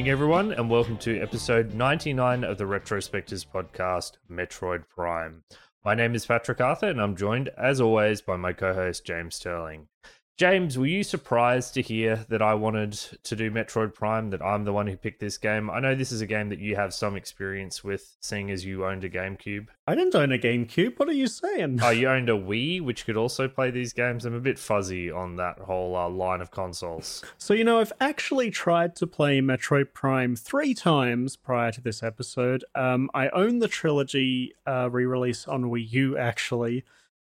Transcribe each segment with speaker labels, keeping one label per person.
Speaker 1: evening, everyone, and welcome to episode 99 of the Retrospectors podcast, Metroid Prime. My name is Patrick Arthur, and I'm joined, as always, by my co host, James Sterling. James, were you surprised to hear that I wanted to do Metroid Prime, that I'm the one who picked this game? I know this is a game that you have some experience with, seeing as you owned a GameCube.
Speaker 2: I didn't own a GameCube. What are you saying?
Speaker 1: Oh, you owned a Wii, which could also play these games. I'm a bit fuzzy on that whole uh, line of consoles.
Speaker 2: So, you know, I've actually tried to play Metroid Prime three times prior to this episode. Um, I own the trilogy uh, re release on Wii U, actually.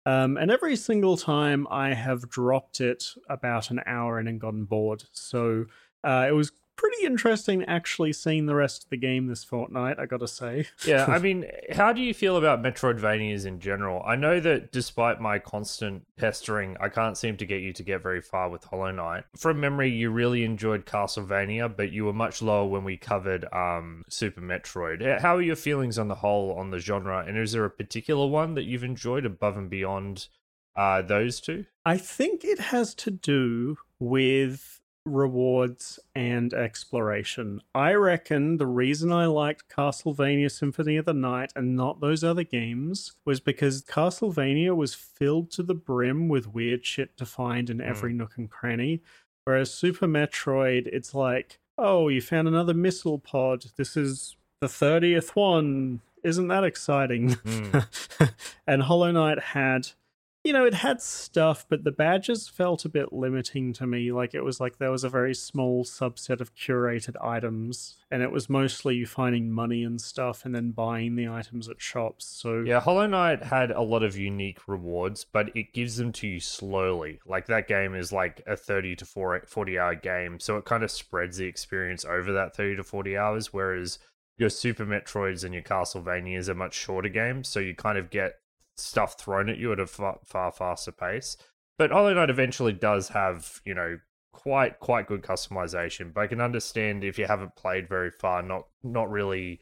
Speaker 2: Um, and every single time I have dropped it about an hour in and gotten bored. So uh, it was pretty interesting actually seeing the rest of the game this fortnight, I gotta say.
Speaker 1: yeah, I mean, how do you feel about Metroidvanias in general? I know that despite my constant pestering, I can't seem to get you to get very far with Hollow Knight. From memory, you really enjoyed Castlevania, but you were much lower when we covered um, Super Metroid. How are your feelings on the whole on the genre? And is there a particular one that you've enjoyed above and beyond uh, those two?
Speaker 2: I think it has to do with rewards and exploration. I reckon the reason I liked Castlevania Symphony of the Night and not those other games was because Castlevania was filled to the brim with weird shit to find in every mm. nook and cranny. Whereas Super Metroid, it's like, oh, you found another missile pod. This is the 30th one. Isn't that exciting? Mm. and Hollow Knight had you know, it had stuff, but the badges felt a bit limiting to me. Like it was like there was a very small subset of curated items, and it was mostly you finding money and stuff and then buying the items at shops. So
Speaker 1: yeah, Hollow Knight had a lot of unique rewards, but it gives them to you slowly. Like that game is like a 30 to 40 hour game, so it kind of spreads the experience over that 30 to 40 hours, whereas your Super Metroids and your Castlevanias are much shorter games, so you kind of get stuff thrown at you at a far, far faster pace. But Hollow Knight eventually does have, you know, quite quite good customization. But I can understand if you haven't played very far, not not really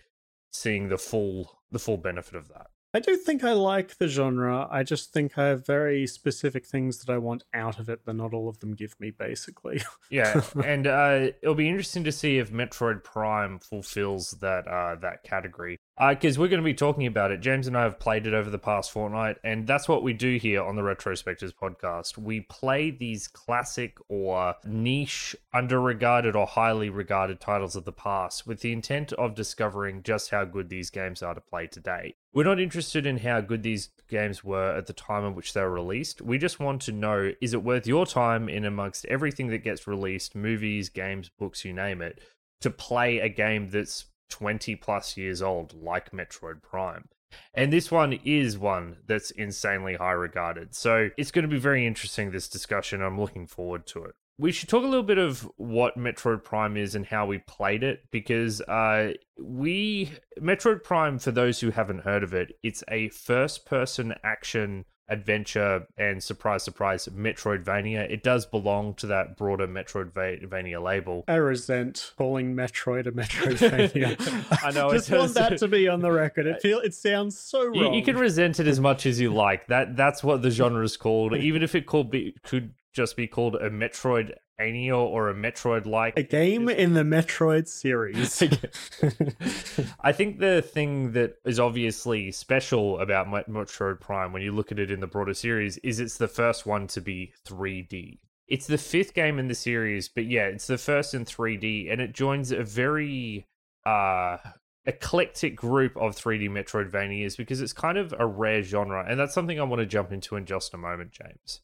Speaker 1: seeing the full the full benefit of that.
Speaker 2: I do think I like the genre. I just think I have very specific things that I want out of it that not all of them give me, basically.
Speaker 1: yeah, and uh, it'll be interesting to see if Metroid Prime fulfills that uh, that category because uh, we're going to be talking about it. James and I have played it over the past fortnight, and that's what we do here on the Retrospectors podcast. We play these classic or niche, underregarded, or highly regarded titles of the past with the intent of discovering just how good these games are to play today. We're not interested in how good these games were at the time in which they were released. We just want to know is it worth your time in amongst everything that gets released movies, games, books, you name it to play a game that's 20 plus years old, like Metroid Prime. And this one is one that's insanely high regarded. So it's going to be very interesting, this discussion. I'm looking forward to it. We should talk a little bit of what Metroid Prime is and how we played it because uh, we, Metroid Prime, for those who haven't heard of it, it's a first person action adventure and surprise surprise metroidvania. It does belong to that broader metroidvania label.
Speaker 2: I resent calling metroid a metroidvania.
Speaker 1: I know
Speaker 2: just want that to be on the record. It feel it sounds so wrong
Speaker 1: you, you, can resent it as much as you like. That that's what the genre is called. Even if it could be could just be called a metroid Ania or a Metroid like
Speaker 2: a game in the Metroid series.
Speaker 1: I think the thing that is obviously special about Metroid Prime when you look at it in the broader series is it's the first one to be 3D. It's the fifth game in the series, but yeah, it's the first in 3D and it joins a very uh eclectic group of 3D Metroidvanias because it's kind of a rare genre and that's something I want to jump into in just a moment, James.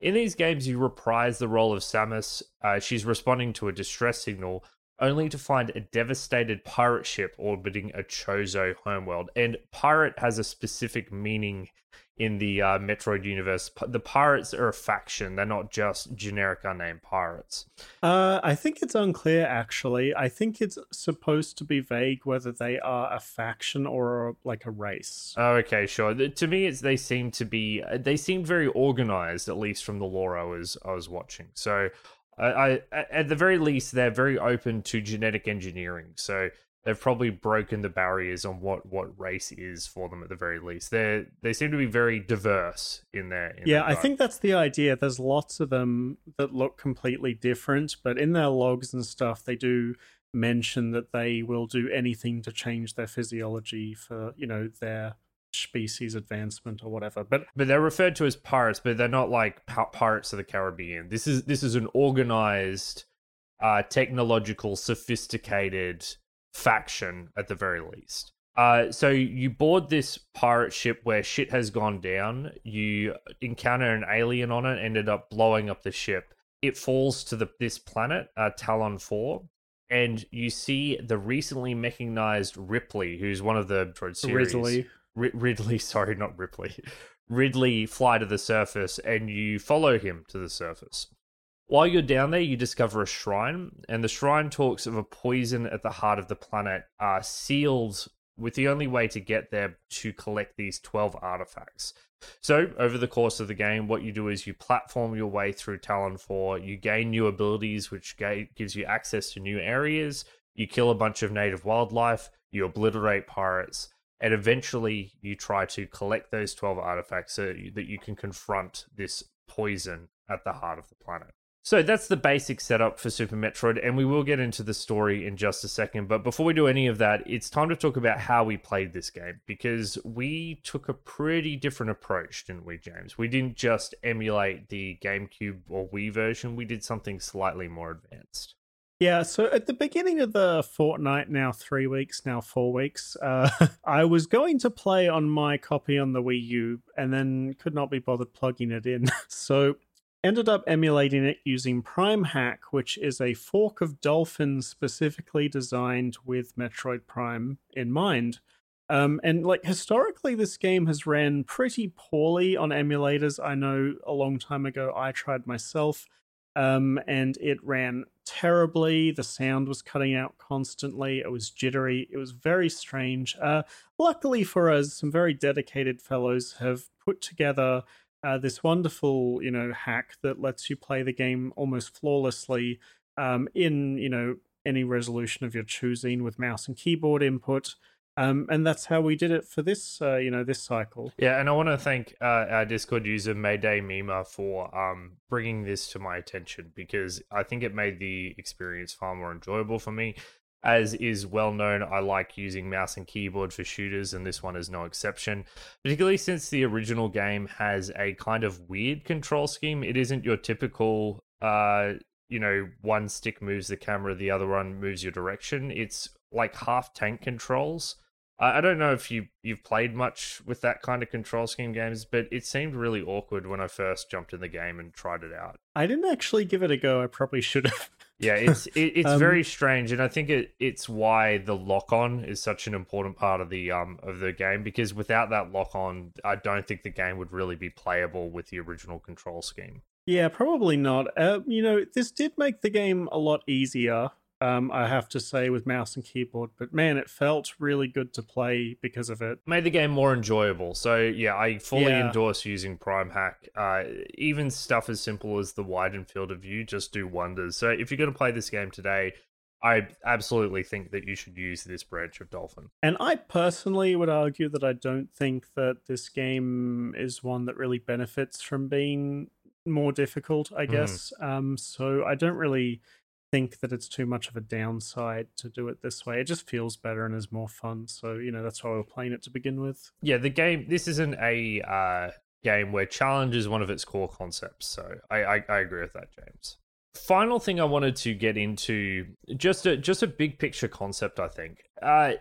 Speaker 1: In these games, you reprise the role of Samus. Uh, she's responding to a distress signal, only to find a devastated pirate ship orbiting a Chozo homeworld. And pirate has a specific meaning in the uh, Metroid universe. The pirates are a faction; they're not just generic unnamed pirates.
Speaker 2: Uh, I think it's unclear. Actually, I think it's supposed to be vague whether they are a faction or like a race.
Speaker 1: Oh, okay, sure. To me, it's they seem to be. Uh, they seem very organized, at least from the lore I was I was watching. So. I, I, at the very least, they're very open to genetic engineering. So they've probably broken the barriers on what what race is for them at the very least. They they seem to be very diverse in their. In
Speaker 2: yeah, I think that's the idea. There's lots of them that look completely different, but in their logs and stuff, they do mention that they will do anything to change their physiology for you know their species advancement or whatever. But
Speaker 1: but they're referred to as pirates, but they're not like pirates of the Caribbean. This is this is an organized, uh, technological, sophisticated faction at the very least. Uh, so you board this pirate ship where shit has gone down. You encounter an alien on it, ended up blowing up the ship. It falls to the this planet, uh, Tallon Four, and you see the recently mechanized Ripley, who's one of the series.
Speaker 2: Ridley.
Speaker 1: R- Ridley, sorry, not Ripley. Ridley fly to the surface, and you follow him to the surface. While you're down there, you discover a shrine, and the shrine talks of a poison at the heart of the planet, uh, sealed with the only way to get there to collect these 12 artifacts. So, over the course of the game, what you do is you platform your way through Tallon 4, you gain new abilities, which gives you access to new areas, you kill a bunch of native wildlife, you obliterate pirates, and eventually you try to collect those 12 artifacts so that you can confront this poison at the heart of the planet. So that's the basic setup for Super Metroid, and we will get into the story in just a second. But before we do any of that, it's time to talk about how we played this game because we took a pretty different approach, didn't we, James? We didn't just emulate the GameCube or Wii version, we did something slightly more advanced.
Speaker 2: Yeah, so at the beginning of the fortnight, now three weeks, now four weeks, uh, I was going to play on my copy on the Wii U and then could not be bothered plugging it in. So ended up emulating it using Prime Hack, which is a fork of Dolphin specifically designed with Metroid Prime in mind. Um, and like historically, this game has ran pretty poorly on emulators. I know a long time ago I tried myself, um, and it ran terribly. The sound was cutting out constantly. It was jittery. It was very strange. Uh, luckily for us, some very dedicated fellows have put together uh, this wonderful, you know, hack that lets you play the game almost flawlessly um, in, you know, any resolution of your choosing with mouse and keyboard input. Um, and that's how we did it for this, uh, you know, this cycle.
Speaker 1: Yeah, and I want to thank uh, our Discord user Mayday Mima for um, bringing this to my attention because I think it made the experience far more enjoyable for me as is well known, I like using mouse and keyboard for shooters, and this one is no exception. Particularly since the original game has a kind of weird control scheme. It isn't your typical, uh, you know, one stick moves the camera, the other one moves your direction. It's like half tank controls. I don't know if you you've played much with that kind of control scheme games, but it seemed really awkward when I first jumped in the game and tried it out.
Speaker 2: I didn't actually give it a go. I probably should have.
Speaker 1: yeah, it's it, it's um, very strange, and I think it it's why the lock on is such an important part of the um of the game because without that lock on, I don't think the game would really be playable with the original control scheme.
Speaker 2: Yeah, probably not. Uh, you know, this did make the game a lot easier um, I have to say, with mouse and keyboard. But man, it felt really good to play because of it.
Speaker 1: Made the game more enjoyable. So yeah, I fully yeah. endorse using Prime Hack. Uh, even stuff as simple as the widened field of view just do wonders. So if you're going to play this game today, I absolutely think that you should use this branch of Dolphin.
Speaker 2: And I personally would argue that I don't think that this game is one that really benefits from being more difficult, I mm-hmm. guess. Mm. Um, so I don't really think that it's too much of a downside to do it this way. It just feels better and is more fun. So, you know, that's why we're playing it to begin with.
Speaker 1: Yeah, the game, this isn't a uh, game where challenge is one of its core concepts. So I, I, I agree with that, James. Final thing I wanted to get into, just a, just a big picture concept, I think. Uh,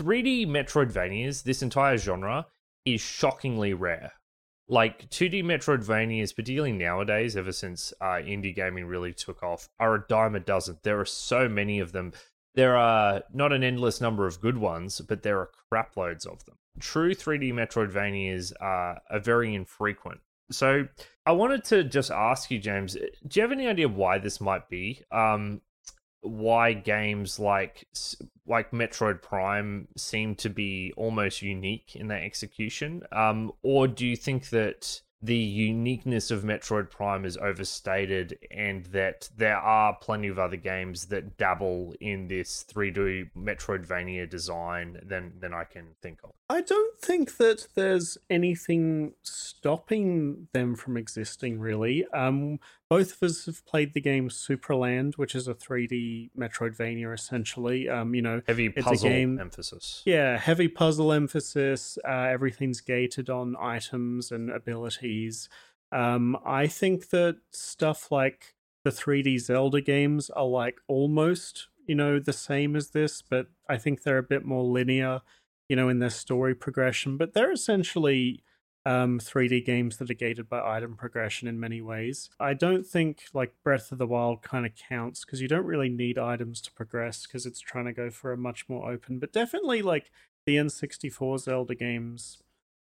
Speaker 1: 3D Metroidvanias, this entire genre, is shockingly rare like 2D Metroidvanias, particularly nowadays, ever since uh, indie gaming really took off, are a dime a dozen. There are so many of them. There are not an endless number of good ones, but there are craploads of them. True 3D Metroidvanias are, are very infrequent. So I wanted to just ask you, James, do you have any idea why this might be? Um, why games like like Metroid Prime seem to be almost unique in their execution, um, or do you think that the uniqueness of Metroid Prime is overstated, and that there are plenty of other games that dabble in this 3D Metroidvania design than than I can think of.
Speaker 2: I don't think that there's anything stopping them from existing, really. Um, both of us have played the game Supraland, which is a 3D Metroidvania, essentially. Um, you know,
Speaker 1: Heavy puzzle
Speaker 2: game-
Speaker 1: emphasis.
Speaker 2: yeah, heavy puzzle emphasis. Uh, everything's gated on items and abilities. Um, I think that stuff like the 3D Zelda games are like almost, you know, the same as this, but I think they're a bit more linear, you know, in their story progression. But they're essentially um, 3D games that are gated by item progression in many ways. I don't think like Breath of the Wild kind of counts because you don't really need items to progress because it's trying to go for a much more open, but definitely like the N64 Zelda games,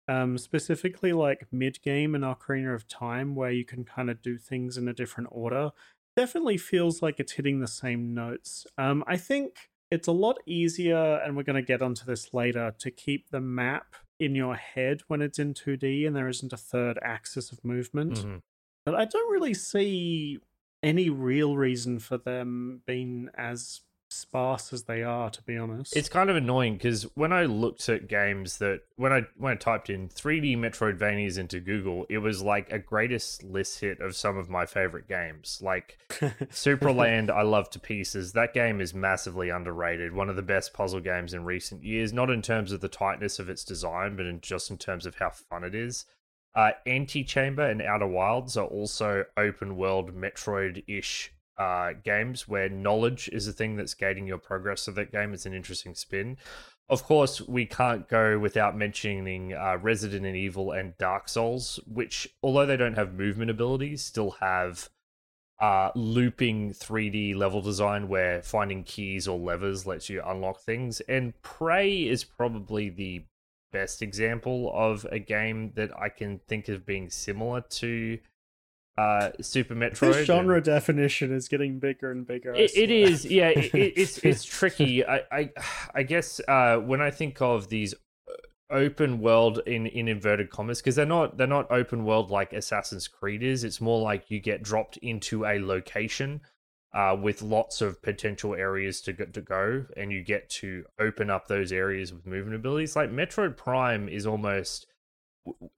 Speaker 2: um, specifically like mid game and Ocarina of Time, where you can kind of do things in a different order, definitely feels like it's hitting the same notes. Um, I think it's a lot easier, and we're going to get onto this later, to keep the map in your head when it's in 2D and there isn't a third axis of movement.
Speaker 1: Mhm.
Speaker 2: But I don't really see any real reason for them being as sparse as they are, to be honest.
Speaker 1: It's kind of annoying because when I looked at games that when I when I typed in 3D Metroidvanias into Google, it was like a greatest list hit of some of my favorite games. Like Supraland, I love to pieces. That game is massively underrated. One of the best puzzle games in recent years, not in terms of the tightness of its design, but in just in terms of how fun it is. Uh, Antichamber and Outer Wilds are also open world Metroid ish uh, games where knowledge is the thing that's gating your progress of that game. It's an interesting spin. Of course, we can't go without mentioning uh, Resident Evil and Dark Souls, which, although they don't have movement abilities, still have uh, looping 3D level design where finding keys or levers lets you unlock things. And Prey is probably the best example of a game that I can think of being similar to uh, Super Metroid.
Speaker 2: this genre
Speaker 1: and-
Speaker 2: definition is getting bigger and bigger.
Speaker 1: It, it is, yeah. It, it- it's it's tricky. I I, I guess uh, when I think of these uh, open world in in inverted commas, because they're not they're not open world like Assassin's Creed is. It's more like you get dropped into a location uh, with lots of potential areas to go, to go, and you get to open up those areas with movement abilities. Like Metroid Prime is almost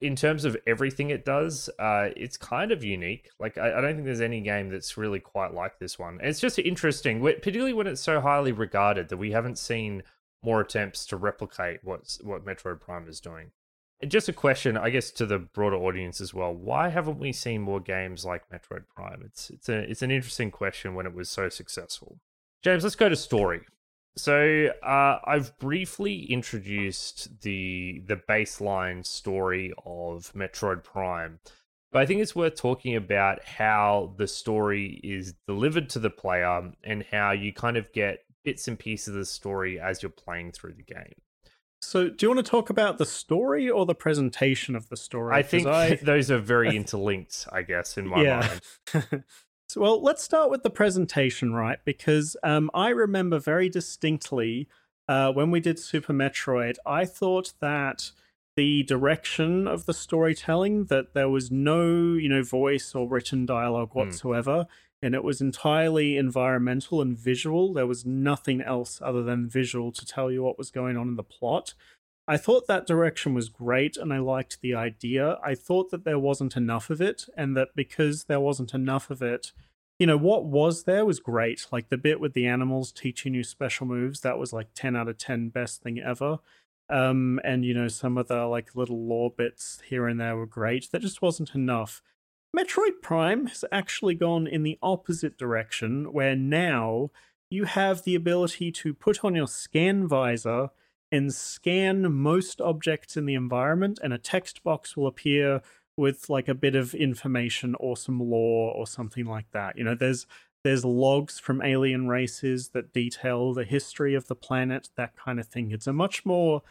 Speaker 1: in terms of everything it does, uh, it's kind of unique. Like I, I don't think there's any game that's really quite like this one. And it's just interesting, particularly when it's so highly regarded that we haven't seen more attempts to replicate what's what Metroid Prime is doing. And just a question, I guess, to the broader audience as well: Why haven't we seen more games like Metroid Prime? It's it's a it's an interesting question when it was so successful. James, let's go to story. So uh, I've briefly introduced the the baseline story of Metroid Prime, but I think it's worth talking about how the story is delivered to the player and how you kind of get bits and pieces of the story as you're playing through the game.
Speaker 2: So, do you want to talk about the story or the presentation of the story?
Speaker 1: I think
Speaker 2: I-
Speaker 1: those are very interlinked, I guess, in my
Speaker 2: Yeah.
Speaker 1: mind.
Speaker 2: so, well, let's start with the presentation, right? Because um, I remember very distinctly uh, when we did Super Metroid, I thought that the direction of the storytelling that there was no, you know, voice or written dialogue
Speaker 1: Hmm.
Speaker 2: whatsoever, and it was entirely environmental and visual. There was nothing else other than visual to tell you what was going on in the plot. I thought that direction was great and I liked the idea. I thought that there wasn't enough of it, and that because there wasn't enough of it, you know, what was there was great. Like the bit with the animals teaching you special moves, that was like 10 out of 10 best thing ever. Um, and you know, some of the like little lore bits here and there were great. That just wasn't enough. Metroid Prime has actually gone in the opposite direction, where now you have the ability to put on your scan visor and scan most objects in the environment, and a text box will appear with like a bit of information or some lore or something like that. You know, there's there's logs from alien races that detail the history of the planet, that kind of thing. It's a much more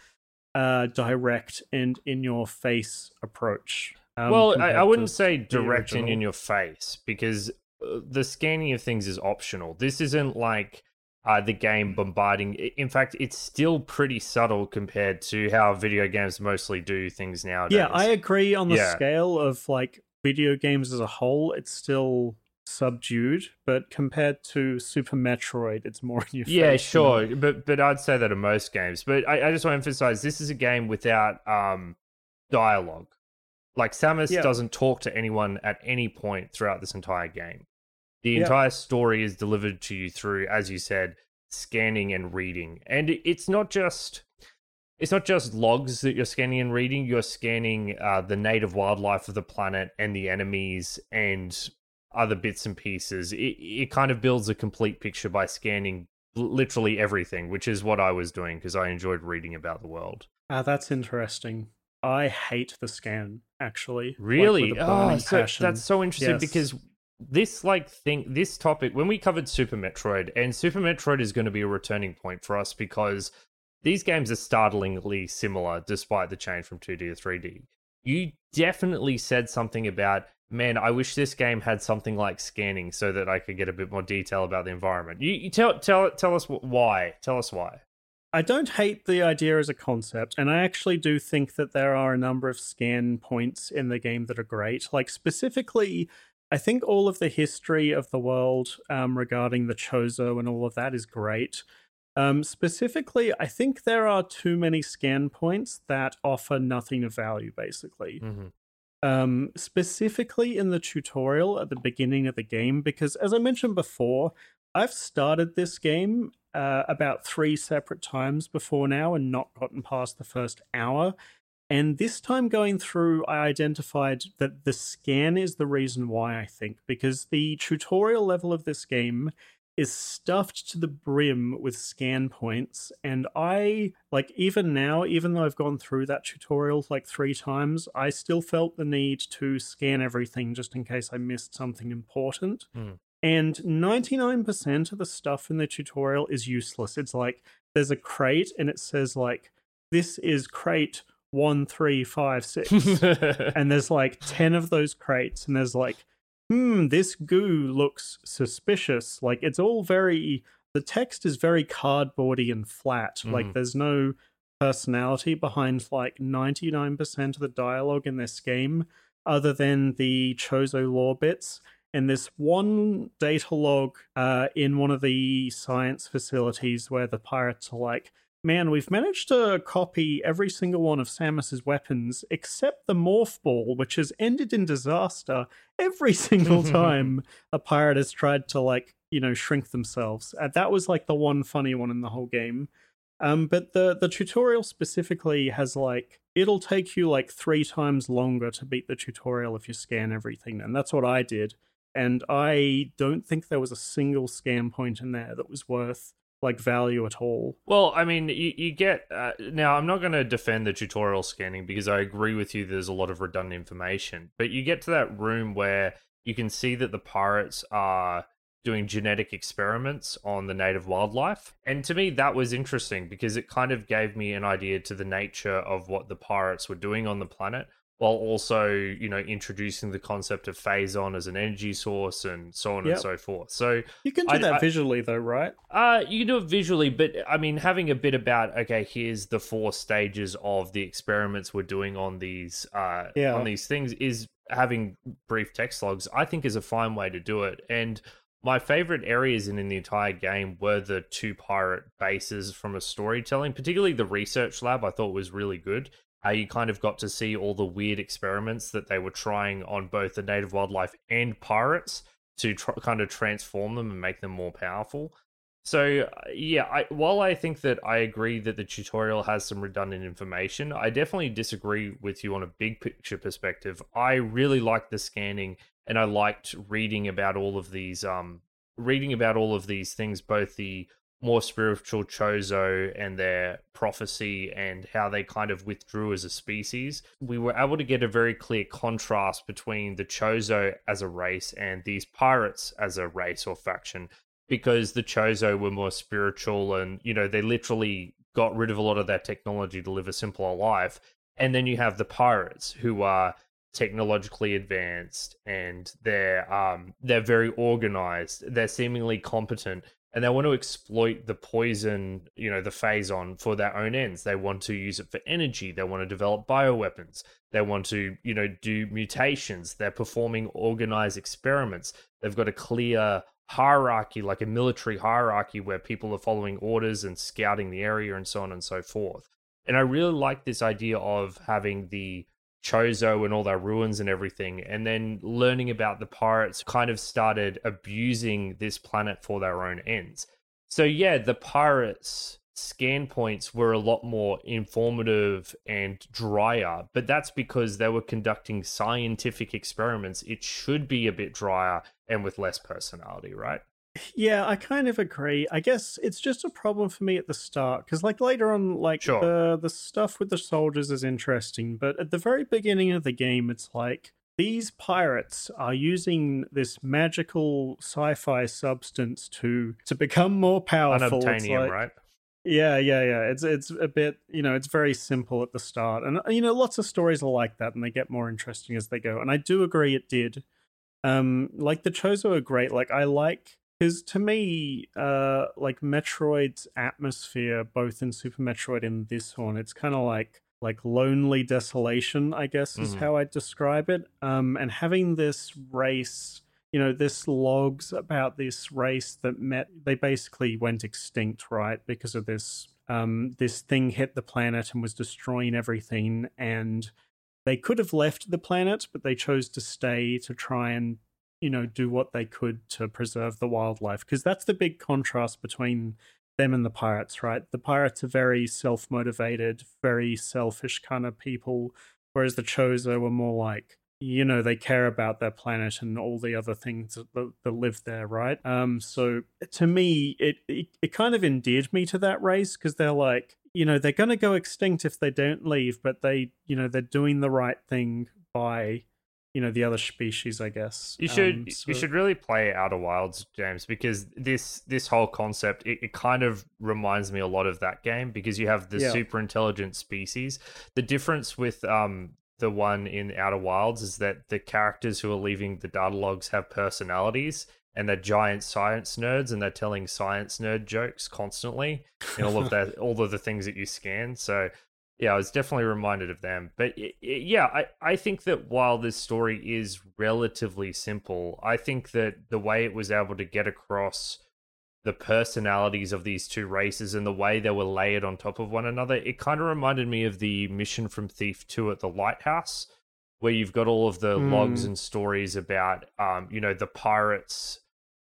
Speaker 2: uh, direct and in your face approach. um,
Speaker 1: well, I, I wouldn't say direct and in your face because uh, the scanning of things is optional. This isn't like uh, the game bombarding. In fact, it's still pretty subtle compared to how video games mostly do things nowadays.
Speaker 2: Yeah, I agree on the
Speaker 1: Yeah.
Speaker 2: scale of like video games as a whole. It's still subdued, but compared to Super Metroid, it's more in your
Speaker 1: yeah,
Speaker 2: face.
Speaker 1: sure,
Speaker 2: you know?
Speaker 1: but but I'd say that in most games. But I, I just want to emphasize this is a game without um dialogue. Like Samus
Speaker 2: Yeah.
Speaker 1: doesn't talk to anyone at any point throughout this entire game. The
Speaker 2: Yeah.
Speaker 1: entire story is delivered to you through, as you said, scanning and reading. And it's not just it's not just logs that you're scanning and reading. You're scanning uh, the native wildlife of the planet and the enemies and other bits and pieces. It it kind of builds a complete picture by scanning literally everything, which is what I was doing because I enjoyed reading about the world.
Speaker 2: Ah, that's interesting. I hate the scan, actually.
Speaker 1: Really?
Speaker 2: a
Speaker 1: oh, so, that's so interesting
Speaker 2: Yes.
Speaker 1: because this like thing this topic when we covered Super Metroid and Super Metroid is going to be a returning point for us because these games are startlingly similar despite the change from 2D to 3D. You definitely said something about man, I wish this game had something like scanning so that I could get a bit more detail about the environment. You, you tell tell tell us wh- why. Tell us why.
Speaker 2: I don't hate the idea as a concept, and I actually do think that there are a number of scan points in the game that are great. Like, specifically, I think all of the history of the world um, regarding the Chozo and all of that is great. Um, specifically, I think there are too many scan points that offer nothing of value, basically.
Speaker 1: Mm-hmm.
Speaker 2: um, specifically in the tutorial at the beginning of the game, because as I mentioned before, I've started this game uh, about three separate times before now and not gotten past the first hour. And this time going through, I identified that the scan is the reason why I think, because the tutorial level of this game is stuffed to the brim with scan points. And I, like, even now, even though I've gone through that tutorial like three times, I still felt the need to scan everything just in case I missed something important.
Speaker 1: Hmm.
Speaker 2: And 99% of the stuff in the tutorial is useless. It's like there's a crate and it says, like, this is crate 1356. and there's like 10 of those crates and there's like hmm this goo looks suspicious like it's all very the text is very cardboardy and flat like
Speaker 1: Mhm.
Speaker 2: there's no personality behind like 99% of the dialogue in this game other than the chozo lore bits and this one data log uh, in one of the science facilities where the pirates are like man, we've managed to copy every single one of Samus's weapons except the morph ball, which has ended in disaster every single time a pirate has tried to like you know shrink themselves. Uh, that was like the one funny one in the whole game. Um, but the the tutorial specifically has like it'll take you like three times longer to beat the tutorial if you scan everything, and that's what I did. And I don't think there was a single scan point in there that was worth like value at all.
Speaker 1: Well, I mean, you, you get uh, now. I'm not going to defend the tutorial scanning because I agree with you. There's a lot of redundant information, but you get to that room where you can see that the pirates are doing genetic experiments on the native wildlife, and to me that was interesting because it kind of gave me an idea to the nature of what the pirates were doing on the planet. While also, you know, introducing the concept of phazon as an energy source and so on
Speaker 2: Yep.
Speaker 1: and so forth. So,
Speaker 2: You can do
Speaker 1: I-
Speaker 2: that
Speaker 1: I-
Speaker 2: visually though, right?
Speaker 1: uh, you can do it visually, but I mean, having a bit about okay, here's the four stages of the experiments we're doing on these uh
Speaker 2: Yeah.
Speaker 1: on these things is having brief text logs. I think is a fine way to do it. And my favorite areas in, in the entire game were the two pirate bases from a storytelling, particularly the research lab. I thought was really good. Uh, you kind of got to see all the weird experiments that they were trying on both the native wildlife and pirates to tr- kind of transform them and make them more powerful. So uh, yeah, I, while I think that I agree that the tutorial has some redundant information, I definitely disagree with you on a big picture perspective. I really liked the scanning, and I liked reading about all of these, um, reading about all of these things, both the more spiritual Chozo and their prophecy and how they kind of withdrew as a species. We were able to get a very clear contrast between the Chozo as a race and these pirates as a race or faction because the Chozo were more spiritual and, you know, they literally got rid of a lot of that technology to live a simpler life. And then you have the pirates who are technologically advanced and they're um they're very organized they're seemingly competent and they want to exploit the poison, you know, the phazon for their own ends. They want to use it for energy. They want to develop bioweapons. They want to, you know, do mutations. They're performing organized experiments. They've got a clear hierarchy, like a military hierarchy where people are following orders and scouting the area and so on and so forth. And I really like this idea of having the Chozo and all their ruins and everything, and then learning about the pirates kind of started abusing this planet for their own ends. So, yeah, the pirates scan points were a lot more informative and drier, but that's because they were conducting scientific experiments. It should be a bit drier and with less personality, right?
Speaker 2: Yeah, I kind of agree. I guess it's just a problem for me at the start because, like, later on, like
Speaker 1: Sure.
Speaker 2: the the stuff with the soldiers is interesting, but at the very beginning of the game, it's like these pirates are using this magical sci-fi substance to to become more powerful.
Speaker 1: Unobtainium,
Speaker 2: like-
Speaker 1: right?
Speaker 2: Yeah, yeah, yeah. It's it's a bit, you know, it's very simple at the start, and uh, you know, lots of stories are like that, and they get more interesting as they go. And I do agree it did. Um, like the Chozo are great. Like I like because to me, uh, like Metroid's atmosphere, both in Super Metroid and this one, it's kind of like like lonely desolation. I guess is
Speaker 1: Mhm.
Speaker 2: how I describe it. Um, and having this race you know this logs about this race that met they basically went extinct right because of this um this thing hit the planet and was destroying everything and they could have left the planet but they chose to stay to try and you know do what they could to preserve the wildlife because that's the big contrast between them and the pirates right? The pirates are very self-motivated very selfish kind of people whereas the chozo were more like you know they care about their planet and all the other things that, that, live there right? Um so to me it it, it kind of endeared me to that race because they're like you know they're going to go extinct if they don't leave but they you know they're doing the right thing by you know the other species i guess
Speaker 1: You should
Speaker 2: Um,
Speaker 1: you should really play Outer Wilds, James, because this this whole concept it, it kind of reminds me a lot of that game because you have the
Speaker 2: Yeah.
Speaker 1: super intelligent species. The difference with um the one in Outer Wilds is that the characters who are leaving the data logs have personalities and they're giant science nerds and they're telling science nerd jokes constantly in all of that all of the things that you scan. So yeah, I was definitely reminded of them. But i i yeah, I, I think that while this story is relatively simple, I think that the way it was able to get across the personalities of these two races and the way they were layered on top of one another, it kind of reminded me of the mission from Thief 2 at the lighthouse, where you've got all of the logs
Speaker 2: Mm.
Speaker 1: and stories about, um, you know, the pirates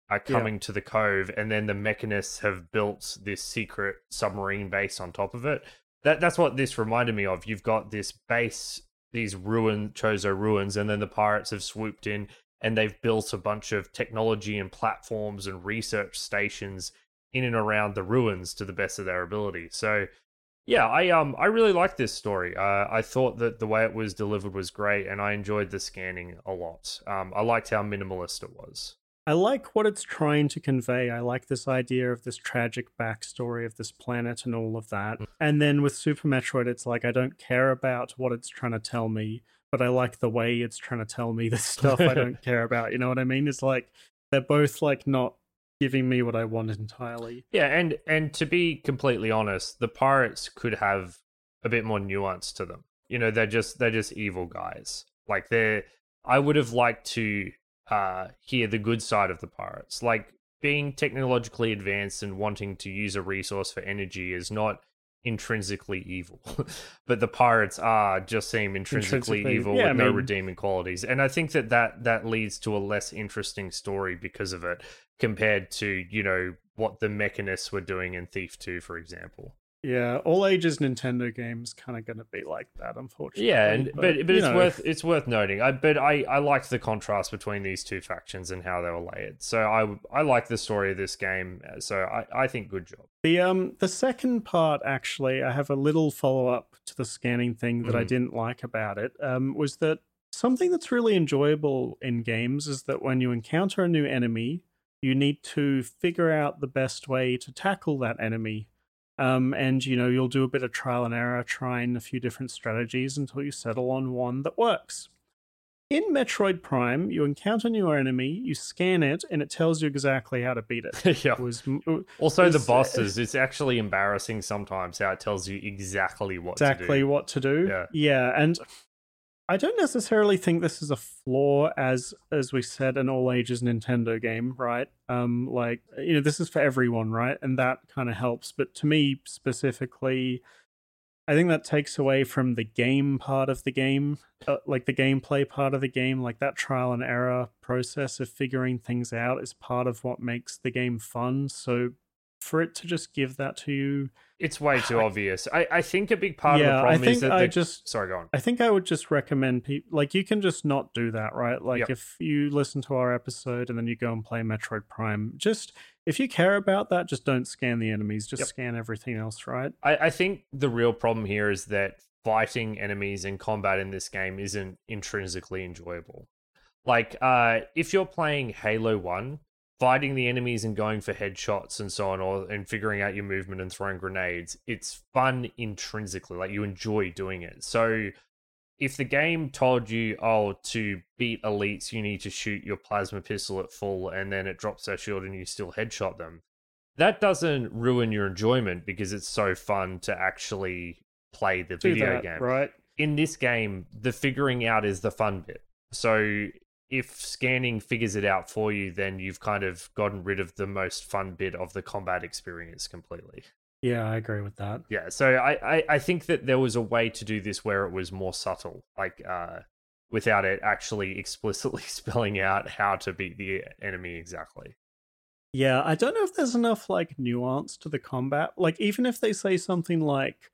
Speaker 1: are
Speaker 2: Yeah.
Speaker 1: coming to the cove, and then the mechanists have built this secret submarine base on top of it. That that's what this reminded me of. You've got this base, these ruin Chozo ruins, and then the pirates have swooped in and they've built a bunch of technology and platforms and research stations in and around the ruins to the best of their ability. So yeah, I um I really like this story. Uh, I thought that the way it was delivered was great, and I enjoyed the scanning a lot. Um, I liked how minimalist it was.
Speaker 2: I like what it's trying to convey. I like this idea of this tragic backstory of this planet and all of that.
Speaker 1: Mm.
Speaker 2: And then with Super Metroid, it's like I don't care about what it's trying to tell me, but I like the way it's trying to tell me the stuff I don't care about. You know what I mean? It's like they're both like not giving me what I want entirely.
Speaker 1: Yeah, and and to be completely honest, the pirates could have a bit more nuance to them. You know, they're just they're just evil guys. Like they're I would have liked to uh hear the good side of the pirates. Like being technologically advanced and wanting to use a resource for energy is not intrinsically evil. but the pirates are just seem intrinsically,
Speaker 2: Intrinsically-
Speaker 1: evil
Speaker 2: yeah,
Speaker 1: with
Speaker 2: I
Speaker 1: no redeeming qualities. And I think that, that that leads to a less interesting story because of it compared to, you know, what the mechanists were doing in Thief 2, for example.
Speaker 2: Yeah, all ages Nintendo games kind of going to be like that, unfortunately.
Speaker 1: Yeah, and but but,
Speaker 2: you
Speaker 1: it's
Speaker 2: know,
Speaker 1: worth it's worth noting. I but I I liked the contrast between these two factions and how they were layered. So I I like the story of this game. So I I think good job.
Speaker 2: The um the second part actually, I have a little follow up to the scanning thing that I
Speaker 1: Mhm.
Speaker 2: didn't like about it. Um, was that something that's really enjoyable in games is that when you encounter a new enemy, you need to figure out the best way to tackle that enemy. Um, and you know you'll do a bit of trial and error, trying a few different strategies until you settle on one that works. in Metroid Prime, you encounter a new enemy, you scan it, and it tells you exactly how to beat it.
Speaker 1: yeah.
Speaker 2: It was
Speaker 1: Also, the
Speaker 2: uh,
Speaker 1: bosses. It's actually embarrassing sometimes how it tells you exactly what to
Speaker 2: exactly
Speaker 1: do.
Speaker 2: what to do.
Speaker 1: Yeah.
Speaker 2: yeah, and I don't necessarily think this is a flaw, as as we said, an all ages Nintendo game, right? Um, like you know, this is for everyone, right? And that kind of helps. But to me specifically, I think that takes away from the game part of the game, uh, like the gameplay part of the game, like that trial and error process of figuring things out is part of what makes the game fun. So for it to just give that to you,
Speaker 1: It's way too obvious. I, I think a big part of
Speaker 2: Yeah,
Speaker 1: the
Speaker 2: I
Speaker 1: problem is that
Speaker 2: I just-
Speaker 1: sorry, go on.
Speaker 2: I think I would just recommend people like you can just not do that, right? Like
Speaker 1: Yep.
Speaker 2: if you listen to our episode and then you go and play Metroid Prime, just if you care about that, just don't scan the enemies, just
Speaker 1: Yep.
Speaker 2: scan everything else, right?
Speaker 1: I, I think the real problem here is that fighting enemies and combat in this game isn't intrinsically enjoyable. Like, uh, if you're playing Halo 1, fighting the enemies and going for headshots and so on, or and figuring out your movement and throwing grenades, it's fun intrinsically. Like, you enjoy doing it. So, if the game told you, oh, to beat elites, you need to shoot your plasma pistol at full and then it drops their shield and you still headshot them, that doesn't ruin your enjoyment because it's so fun to actually play the
Speaker 2: Do
Speaker 1: video
Speaker 2: that,
Speaker 1: game.
Speaker 2: right?
Speaker 1: In this game, the figuring out is the fun bit. So if scanning figures it out for you, then you've kind of gotten rid of the most fun bit of the combat experience completely.
Speaker 2: Yeah, I agree with that.
Speaker 1: Yeah, so I, I, I think that there was a way to do this where it was more subtle, like uh, without it actually explicitly spelling out how to beat the enemy exactly.
Speaker 2: Yeah, I don't know if there's enough like nuance to the combat. Like even if they say something like,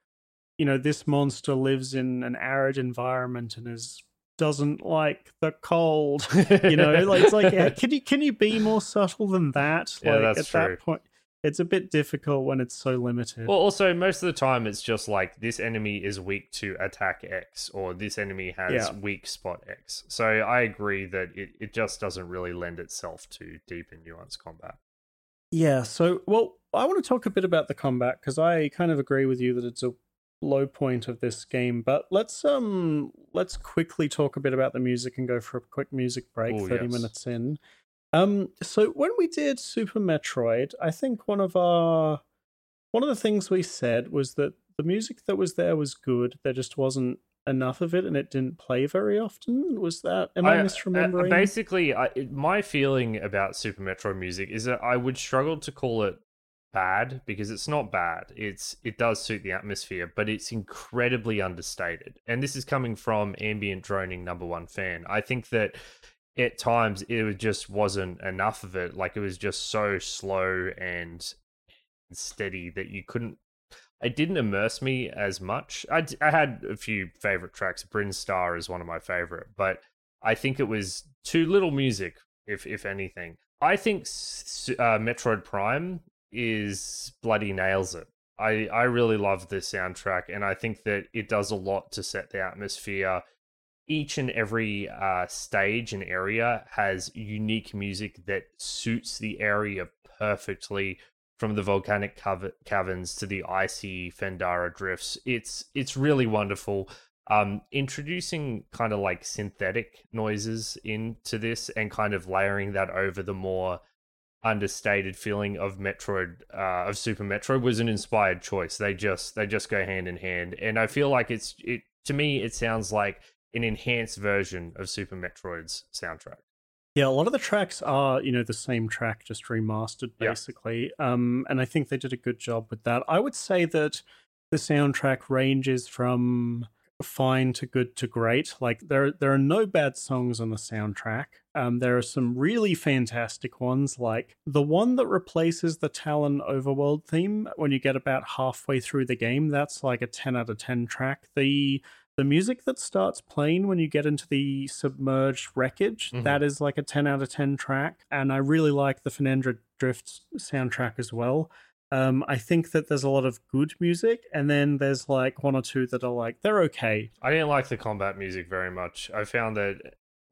Speaker 2: you know, this monster lives in an arid environment and is doesn't like the cold. You know, like it's like can you can you be more subtle than that?
Speaker 1: Yeah,
Speaker 2: like
Speaker 1: that's
Speaker 2: at
Speaker 1: true.
Speaker 2: that point it's a bit difficult when it's so limited.
Speaker 1: Well, also most of the time it's just like this enemy is weak to attack X, or this enemy has
Speaker 2: Yeah.
Speaker 1: weak spot X. So I agree that it, it just doesn't really lend itself to deep and nuanced combat.
Speaker 2: Yeah, so well, I want to talk a bit about the combat because I kind of agree with you that it's a low point of this game. But let's um let's quickly talk a bit about the music and go for a quick music break, Thirty
Speaker 1: yes.
Speaker 2: minutes in. Um, so when we did Super Metroid, I think one of our one of the things we said was that the music that was there was good. There just wasn't enough of it, and it didn't play very often. Was that? Am I,
Speaker 1: uh,
Speaker 2: misremembering?
Speaker 1: basically, I, my feeling about Super Metroid music is that I would struggle to call it bad because it's not bad. It's it does suit the atmosphere, but it's incredibly understated. And this is coming from ambient droning number one fan. I think that at times it just wasn't enough of it. Like it was just so slow and steady that you couldn't. It didn't immerse me as much. I, I had a few favorite tracks. Brinstar is one of my favorite, but I think it was too little music, if if anything. I think uh, Metroid Prime is bloody nails it. I I really love this soundtrack, and I think that it does a lot to set the atmosphere. Each and every uh, stage and area has unique music that suits the area perfectly from the volcanic cav- caverns to the icy Phendrana drifts. It's it's really wonderful. Um, introducing kind of like synthetic noises into this and kind of layering that over the more understated feeling of Metroid uh, of Super Metroid was an inspired choice. They just they just go hand in hand, and I feel like it's it to me it sounds like an enhanced version of Super Metroid's soundtrack.
Speaker 2: Yeah, a lot of the tracks are, you know, the same track just remastered
Speaker 1: Yeah.
Speaker 2: basically. Um and I think they did a good job with that. I would say that the soundtrack ranges from fine to good to great. Like there there are no bad songs on the soundtrack. Um there are some really fantastic ones like the one that replaces the Tallon Overworld theme when you get about halfway through the game. That's like a 10 out of 10 track. The the music that starts playing when you get into the submerged wreckage
Speaker 1: Mhm.
Speaker 2: that is like a 10 out of 10 track and i really like the Phendrana drift soundtrack as well um, i think that there's a lot of good music and then there's like one or two that are like they're okay
Speaker 1: I didn't like the combat music very much. I found that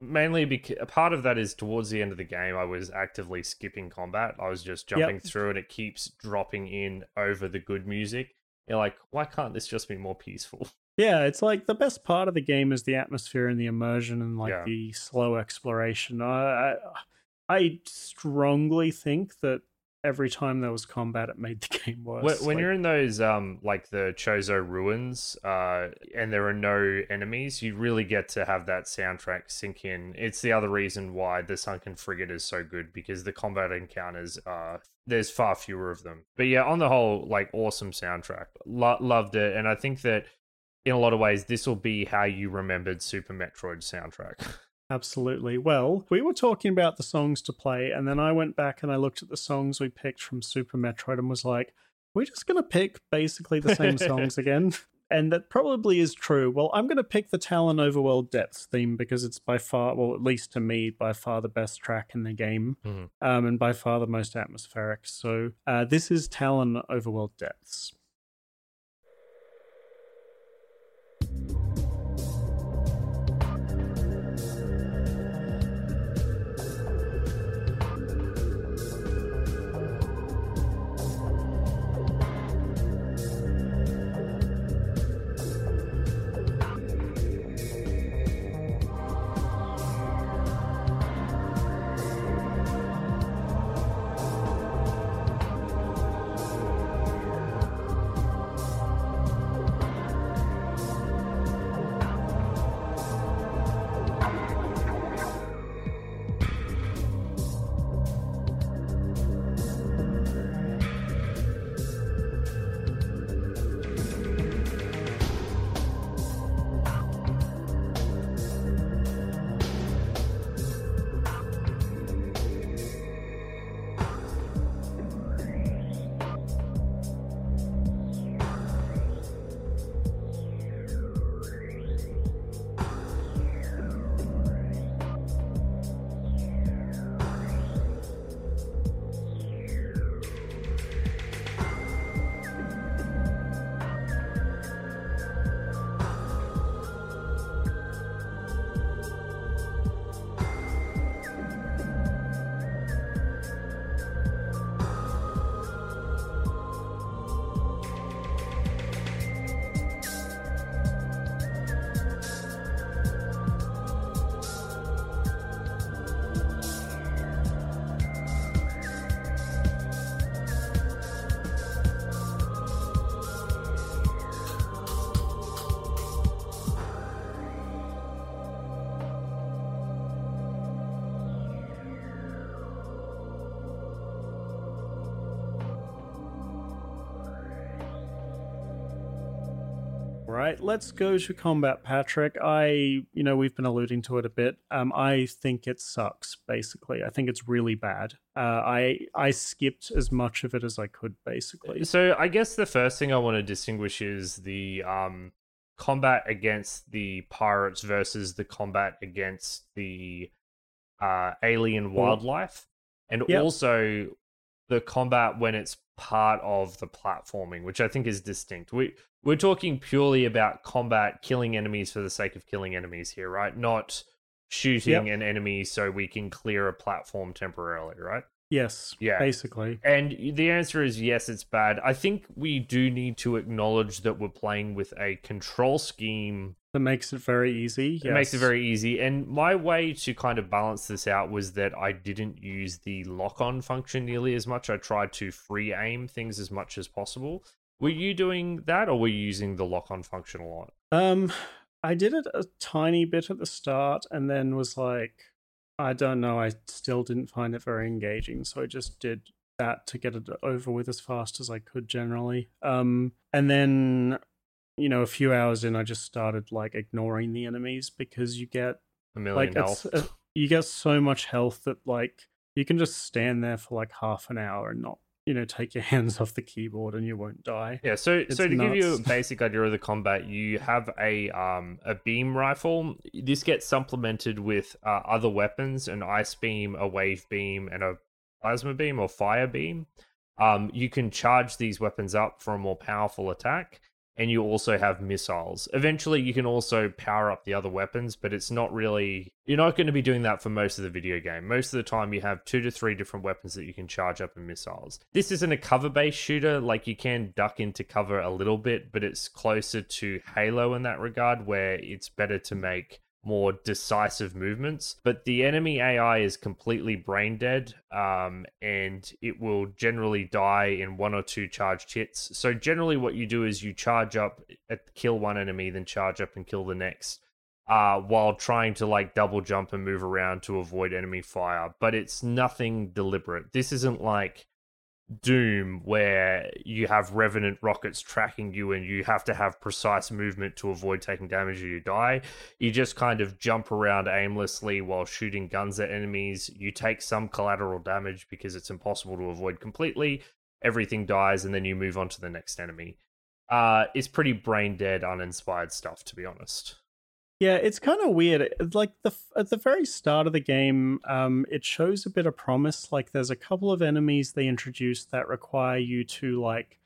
Speaker 1: mainly because a part of that is towards the end of the game, I was actively skipping combat. I was just
Speaker 2: Yep.
Speaker 1: jumping through, and it keeps dropping in over the good music. You're like, why can't this just be more peaceful?
Speaker 2: Yeah, it's like the best part of the game is the atmosphere and the immersion and like
Speaker 1: Yeah.
Speaker 2: the slow exploration. I, I I strongly think that every time there was combat, it made the game worse.
Speaker 1: When, when
Speaker 2: Like,
Speaker 1: you're in those um like the Chozo ruins, uh, and there are no enemies, you really get to have that soundtrack sink in. It's the other reason why the Sunken Frigate is so good because the combat encounters are there's far fewer of them. But yeah, on the whole, like awesome soundtrack, Lo- loved it, and I think that in a lot of ways this will be how you remembered Super Metroid soundtrack.
Speaker 2: Absolutely. Well, we were talking about the songs to play, and then I went back and I looked at the songs we picked from Super Metroid and was like, we're just going to pick basically the same songs again. And that probably is true. Well, I'm going to pick the Tallon Overworld Depths theme because it's by far, well, at least to me, by far the best track in the game
Speaker 1: Mhm.
Speaker 2: um, and by far the most atmospheric. So uh, this is Tallon Overworld Depths. Right, let's go to combat, Patrick. I, you know, we've been alluding to it a bit. Um, I think it sucks. Basically, I think it's really bad. Uh, I I skipped as much of it as I could. Basically,
Speaker 1: So I guess the first thing I want to distinguish is the um combat against the pirates versus the combat against the uh alien wildlife and
Speaker 2: Yep.
Speaker 1: also the combat when it's part of the platforming which I think is distinct. We we're talking purely about combat killing enemies for the sake of killing enemies here, right? Not shooting an enemy so we can clear a platform temporarily, right?
Speaker 2: yes,
Speaker 1: Yeah.
Speaker 2: basically,
Speaker 1: And the answer is yes, it's bad. I think we do need to acknowledge that we're playing with a control scheme
Speaker 2: that makes it very easy.
Speaker 1: it makes it very easy. And my way to kind of balance this out was that I didn't use the lock on function nearly as much. I tried to free aim things as much as possible. Were you doing that or were you using the lock on function a lot?
Speaker 2: Um, I did it a tiny bit at the start, and then was like, I don't know. I still didn't find it very engaging, so I just did that to get it over with as fast as I could generally. Um, and then, you know, a few hours in, I just started like ignoring the enemies because you get
Speaker 1: A million
Speaker 2: like
Speaker 1: health.
Speaker 2: uh, you get so much health that like you can just stand there for like half an hour and not you know take your hands off the keyboard and you won't die.
Speaker 1: Yeah, so
Speaker 2: It's
Speaker 1: so to give you a basic idea of the combat, you have a um a beam rifle. This gets supplemented with uh, other weapons: an ice beam, a wave beam, and a plasma beam or fire beam. Um, you can charge these weapons up for a more powerful attack, and you also have missiles. Eventually, you can also power up the other weapons, but it's not really. You're not going to be doing that for most of the video game. Most of the time, you have two to three different weapons that you can charge up in missiles. This isn't a cover based shooter, like you can duck into cover a little bit, but it's closer to Halo in that regard, where it's better to make more decisive movements. But the enemy AI is completely brain dead, um, and it will generally die in one or two charged hits. So generally, what you do is you charge up, uh, kill one enemy, then charge up and kill the next. Uh, while trying to like double jump and move around to avoid enemy fire, but it's nothing deliberate. This isn't like Doom where you have revenant rockets tracking you and you have to have precise movement to avoid taking damage or you die. You just kind of jump around aimlessly while shooting guns at enemies. You take some collateral damage because it's impossible to avoid completely. Everything dies and then you move on to the next enemy. Uh, it's pretty brain dead, uninspired stuff, to be honest.
Speaker 2: Yeah, it's kind of weird. Like the at the very start of the game, um, it shows a bit of promise. Like there's a couple of enemies they introduce that require you to like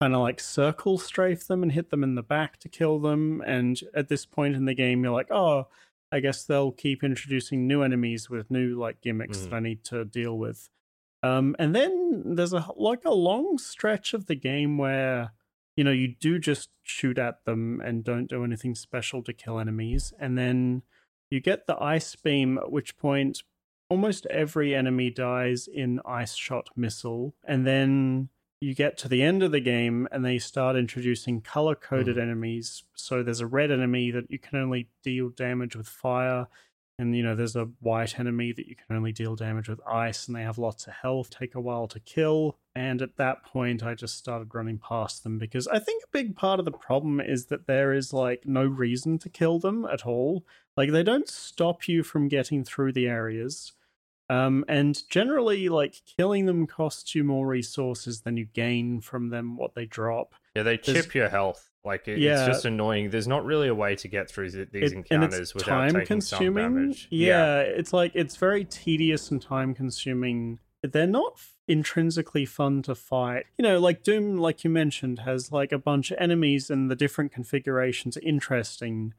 Speaker 2: kind of like circle strafe them and hit them in the back to kill them. And at this point in the game, you're like, oh, I guess they'll keep introducing new enemies with new like gimmicks mm. that I need to deal with. Um, and then there's a like a long stretch of the game where you know, you do just shoot at them and don't do anything special to kill enemies. And then you get the ice beam, at which point almost every enemy dies in ice shot missile. And then you get to the end of the game and they start introducing color coded mm. enemies. So there's a red enemy that you can only deal damage with fire and you know there's a white enemy that you can only deal damage with ice and they have lots of health take a while to kill. And at that point i just started running past them because i think a big part of the problem is that there is like no reason to kill them at all. Like they don't stop you from getting through the areas. Um, and generally like killing them costs you more resources than you gain from them what they drop.
Speaker 1: Yeah they chip There's... your health like it, yeah. it's just annoying. There's not really a way to get through these it, encounters without time taking consuming. some damage.
Speaker 2: Yeah, yeah, it's like it's very tedious and time consuming. They're not intrinsically fun to fight. You know, like Doom, like you mentioned, has like a bunch of enemies and the different configurations are interesting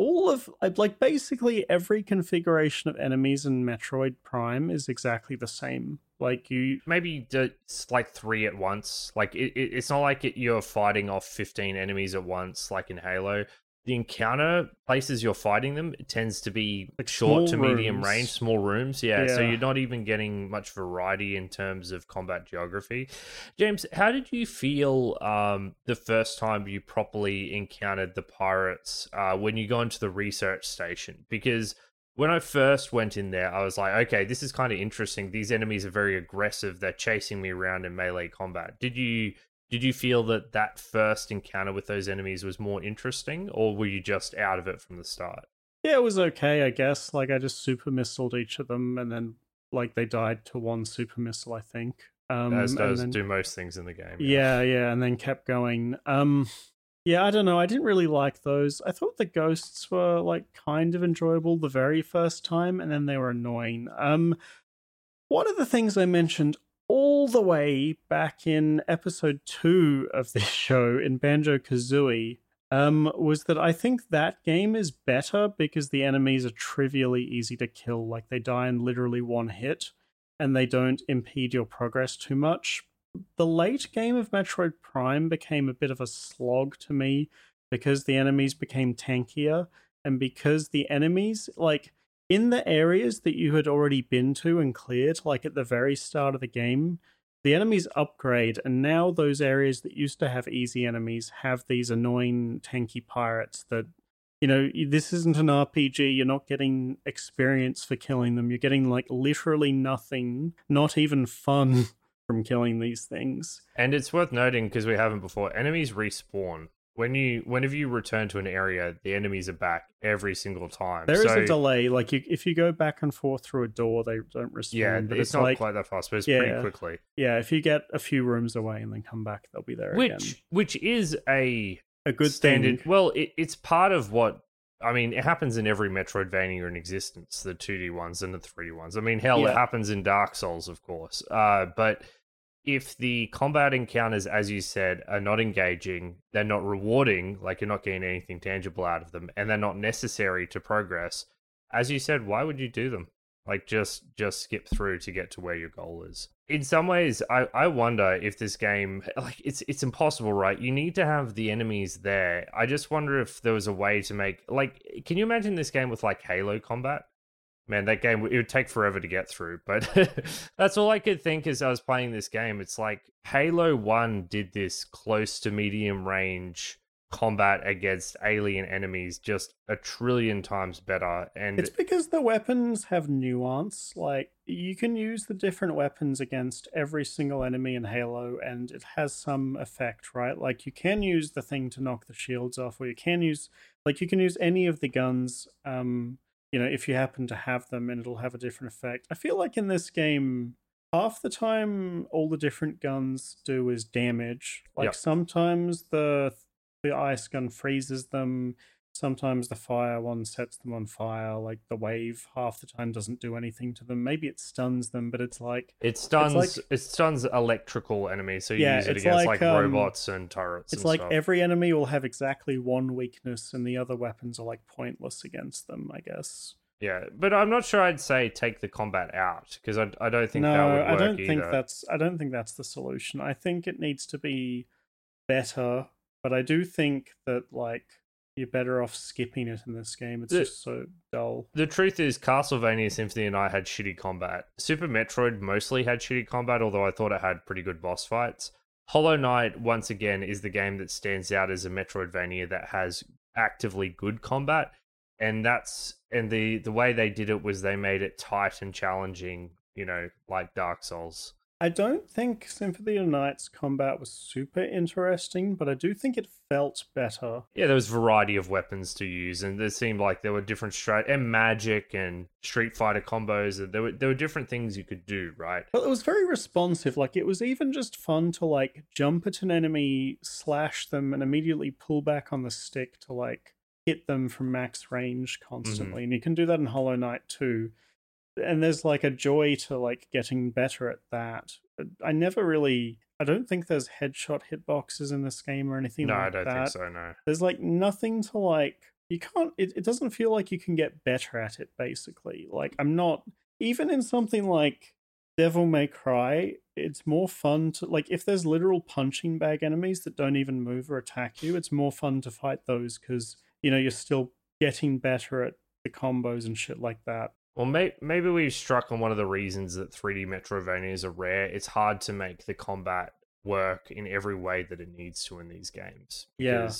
Speaker 2: all of like basically every configuration of enemies in Metroid Prime is exactly the same. Like you
Speaker 1: maybe it's like three at once. Like it, it, it's not like it, you're fighting off fifteen enemies at once, like in Halo. The encounter places you're fighting them it tends to be like short to medium range small rooms yeah, yeah, so you're not even getting much variety in terms of combat geography. James how did you feel um, the first time you properly encountered the pirates uh, when you go into the research station? Because when I first went in there, I was like, okay, this is kind of interesting. These enemies are very aggressive. They're chasing me around in melee combat. Did you did you feel that that first encounter with those enemies was more interesting, or were you just out of it from the start?
Speaker 2: Yeah, it was okay, I guess. Like I just super missiled each of them, and then like they died to one super missile, I think.
Speaker 1: Um, As does then, do most things in the game.
Speaker 2: Yeah. yeah, yeah, and then kept going. Um, yeah, I don't know. I didn't really like those. I thought the ghosts were like kind of enjoyable the very first time, and then they were annoying. Um, one of the things I mentioned all the way back in episode two of this show in Banjo Kazooie um, was that I think that game is better because the enemies are trivially easy to kill. Like they die in literally one hit and they don't impede your progress too much. The late game of Metroid Prime became a bit of a slog to me because the enemies became tankier and because the enemies, like, in the areas that you had already been to and cleared, like at the very start of the game, the enemies upgrade, and now those areas that used to have easy enemies have these annoying tanky pirates that, you know, this isn't an RPG. You're not getting experience for killing them. You're getting like literally nothing, not even fun from killing these things.
Speaker 1: And it's worth noting because we haven't before, enemies respawn when you whenever you return to an area, the enemies are back every single time.
Speaker 2: There so, is a delay. Like you, if you go back and forth through a door, they don't respond.
Speaker 1: Yeah, but it's, it's not like, quite that fast, but it's yeah, pretty quickly.
Speaker 2: Yeah, if you get a few rooms away and then come back, they'll be there
Speaker 1: which,
Speaker 2: again.
Speaker 1: Which is a
Speaker 2: a good
Speaker 1: standard.
Speaker 2: Thing.
Speaker 1: Well, it, it's part of what I mean, it happens in every Metroidvania in existence, the 2D ones and the 3D ones. I mean, hell, yeah. it happens in Dark Souls, of course. Uh, but if the combat encounters, as you said, are not engaging, they're not rewarding, like you're not getting anything tangible out of them, and they're not necessary to progress, as you said, why would you do them? Like just just skip through to get to where your goal is. In some ways, I, I wonder if this game like it's it's impossible, right? You need to have the enemies there. I just wonder if there was a way to make like can you imagine this game with like Halo combat? Man, that game it would take forever to get through. But that's all I could think as I was playing this game. It's like Halo One did this close to medium range combat against alien enemies just a trillion times better and
Speaker 2: it's because the weapons have nuance like you can use the different weapons against every single enemy in halo and it has some effect right like you can use the thing to knock the shields off or you can use like you can use any of the guns um you know, if you happen to have them and it'll have a different effect. I feel like in this game, half the time all the different guns do is damage. Like yep. sometimes the the ice gun freezes them, sometimes the fire one sets them on fire. Like the wave half the time doesn't do anything to them. Maybe it stuns them, but it's like
Speaker 1: it stuns like, it stuns electrical enemies, so you yeah, use it against like, like um, robots and turrets.
Speaker 2: It's
Speaker 1: and
Speaker 2: like
Speaker 1: stuff.
Speaker 2: every enemy will have exactly one weakness and the other weapons are like pointless against them, I guess.
Speaker 1: Yeah, but I'm not sure I'd say take the combat out because I, I don't think no, that would work
Speaker 2: I don't
Speaker 1: either.
Speaker 2: think that's I don't think that's the solution. I think it needs to be better, but I do think that like you're better off skipping it in this game. It's the, just so dull.
Speaker 1: The truth is, Castlevania Symphony and I had shitty combat. Super Metroid mostly had shitty combat, although I thought it had pretty good boss fights. Hollow Knight, once again, is the game that stands out as a Metroidvania that has actively good combat and that's and the the way they did it was they made it tight and challenging you know like dark souls
Speaker 2: i don't think symphony of nights combat was super interesting but i do think it felt better
Speaker 1: yeah there was variety of weapons to use and there seemed like there were different strat and magic and street fighter combos and there were there were different things you could do right
Speaker 2: well it was very responsive like it was even just fun to like jump at an enemy slash them and immediately pull back on the stick to like hit them from max range constantly. Mm-hmm. And you can do that in Hollow Knight too. And there's like a joy to like getting better at that. I never really I don't think there's headshot hitboxes in this game or anything
Speaker 1: no,
Speaker 2: like
Speaker 1: I don't
Speaker 2: that.
Speaker 1: think so, no.
Speaker 2: There's like nothing to like you can't it, it doesn't feel like you can get better at it basically. Like I'm not even in something like Devil May Cry, it's more fun to like if there's literal punching bag enemies that don't even move or attack you, it's more fun to fight those because you know you're still getting better at the combos and shit like that.
Speaker 1: Well, may- maybe we've struck on one of the reasons that 3D Metroidvanias are rare. It's hard to make the combat work in every way that it needs to in these games. Yeah.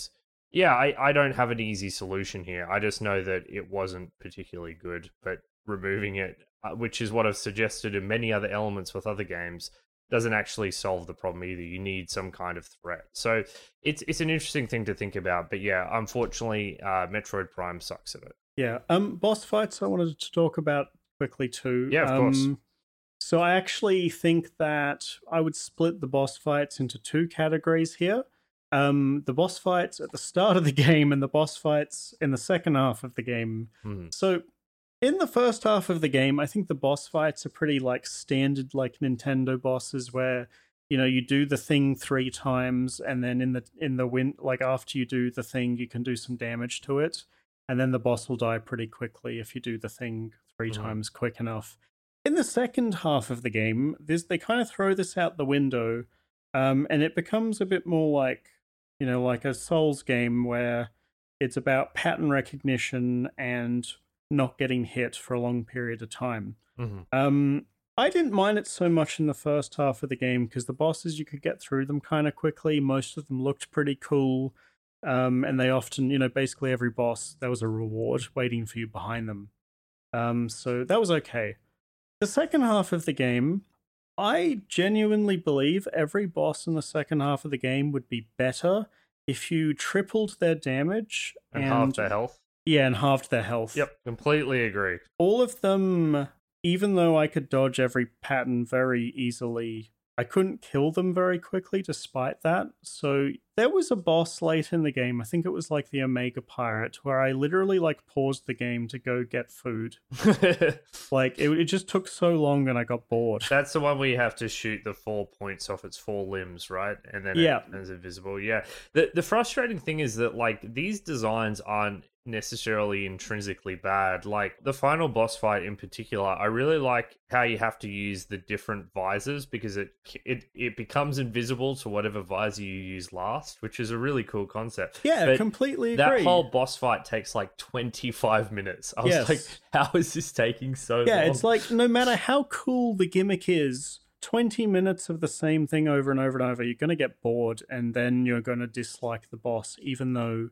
Speaker 1: Yeah, I, I don't have an easy solution here. I just know that it wasn't particularly good, but removing it, uh, which is what I've suggested in many other elements with other games, doesn't actually solve the problem either. You need some kind of threat. So it's it's an interesting thing to think about. But yeah, unfortunately, uh, Metroid Prime sucks at it.
Speaker 2: Yeah. Um, boss fights I wanted to talk about quickly too.
Speaker 1: Yeah, of
Speaker 2: um,
Speaker 1: course.
Speaker 2: So I actually think that I would split the boss fights into two categories here. Um, the boss fights at the start of the game and the boss fights in the second half of the game.
Speaker 1: Mm-hmm.
Speaker 2: So in the first half of the game, I think the boss fights are pretty like standard like Nintendo bosses where you know you do the thing three times and then in the in the win like after you do the thing you can do some damage to it and then the boss will die pretty quickly if you do the thing 3 mm-hmm. times quick enough. In the second half of the game, they kind of throw this out the window um, and it becomes a bit more like you know like a Souls game where it's about pattern recognition and not getting hit for a long period of time.
Speaker 1: Mm-hmm.
Speaker 2: Um, I didn't mind it so much in the first half of the game because the bosses you could get through them kind of quickly. Most of them looked pretty cool, um, and they often, you know, basically every boss there was a reward waiting for you behind them. Um, so that was okay. The second half of the game, I genuinely believe every boss in the second half of the game would be better if you tripled their damage
Speaker 1: and, and half their health.
Speaker 2: Yeah, and halved their health.
Speaker 1: Yep, completely agree.
Speaker 2: All of them, even though I could dodge every pattern very easily, I couldn't kill them very quickly despite that. So there was a boss late in the game. I think it was like the Omega Pirate, where I literally like paused the game to go get food. like it, it just took so long and I got bored.
Speaker 1: That's the one where you have to shoot the four points off its four limbs, right? And then
Speaker 2: Yeah.
Speaker 1: it is invisible. Yeah. The the frustrating thing is that like these designs aren't necessarily intrinsically bad. Like the final boss fight in particular, I really like how you have to use the different visors because it it it becomes invisible to whatever visor you use last, which is a really cool concept.
Speaker 2: Yeah,
Speaker 1: But
Speaker 2: completely
Speaker 1: That
Speaker 2: agree.
Speaker 1: whole boss fight takes like 25 minutes. I was
Speaker 2: Yes.
Speaker 1: like, how is this taking so
Speaker 2: yeah,
Speaker 1: long?
Speaker 2: it's like no matter how cool the gimmick is, 20 minutes of the same thing over and over and over, you're going to get bored and then you're going to dislike the boss, even though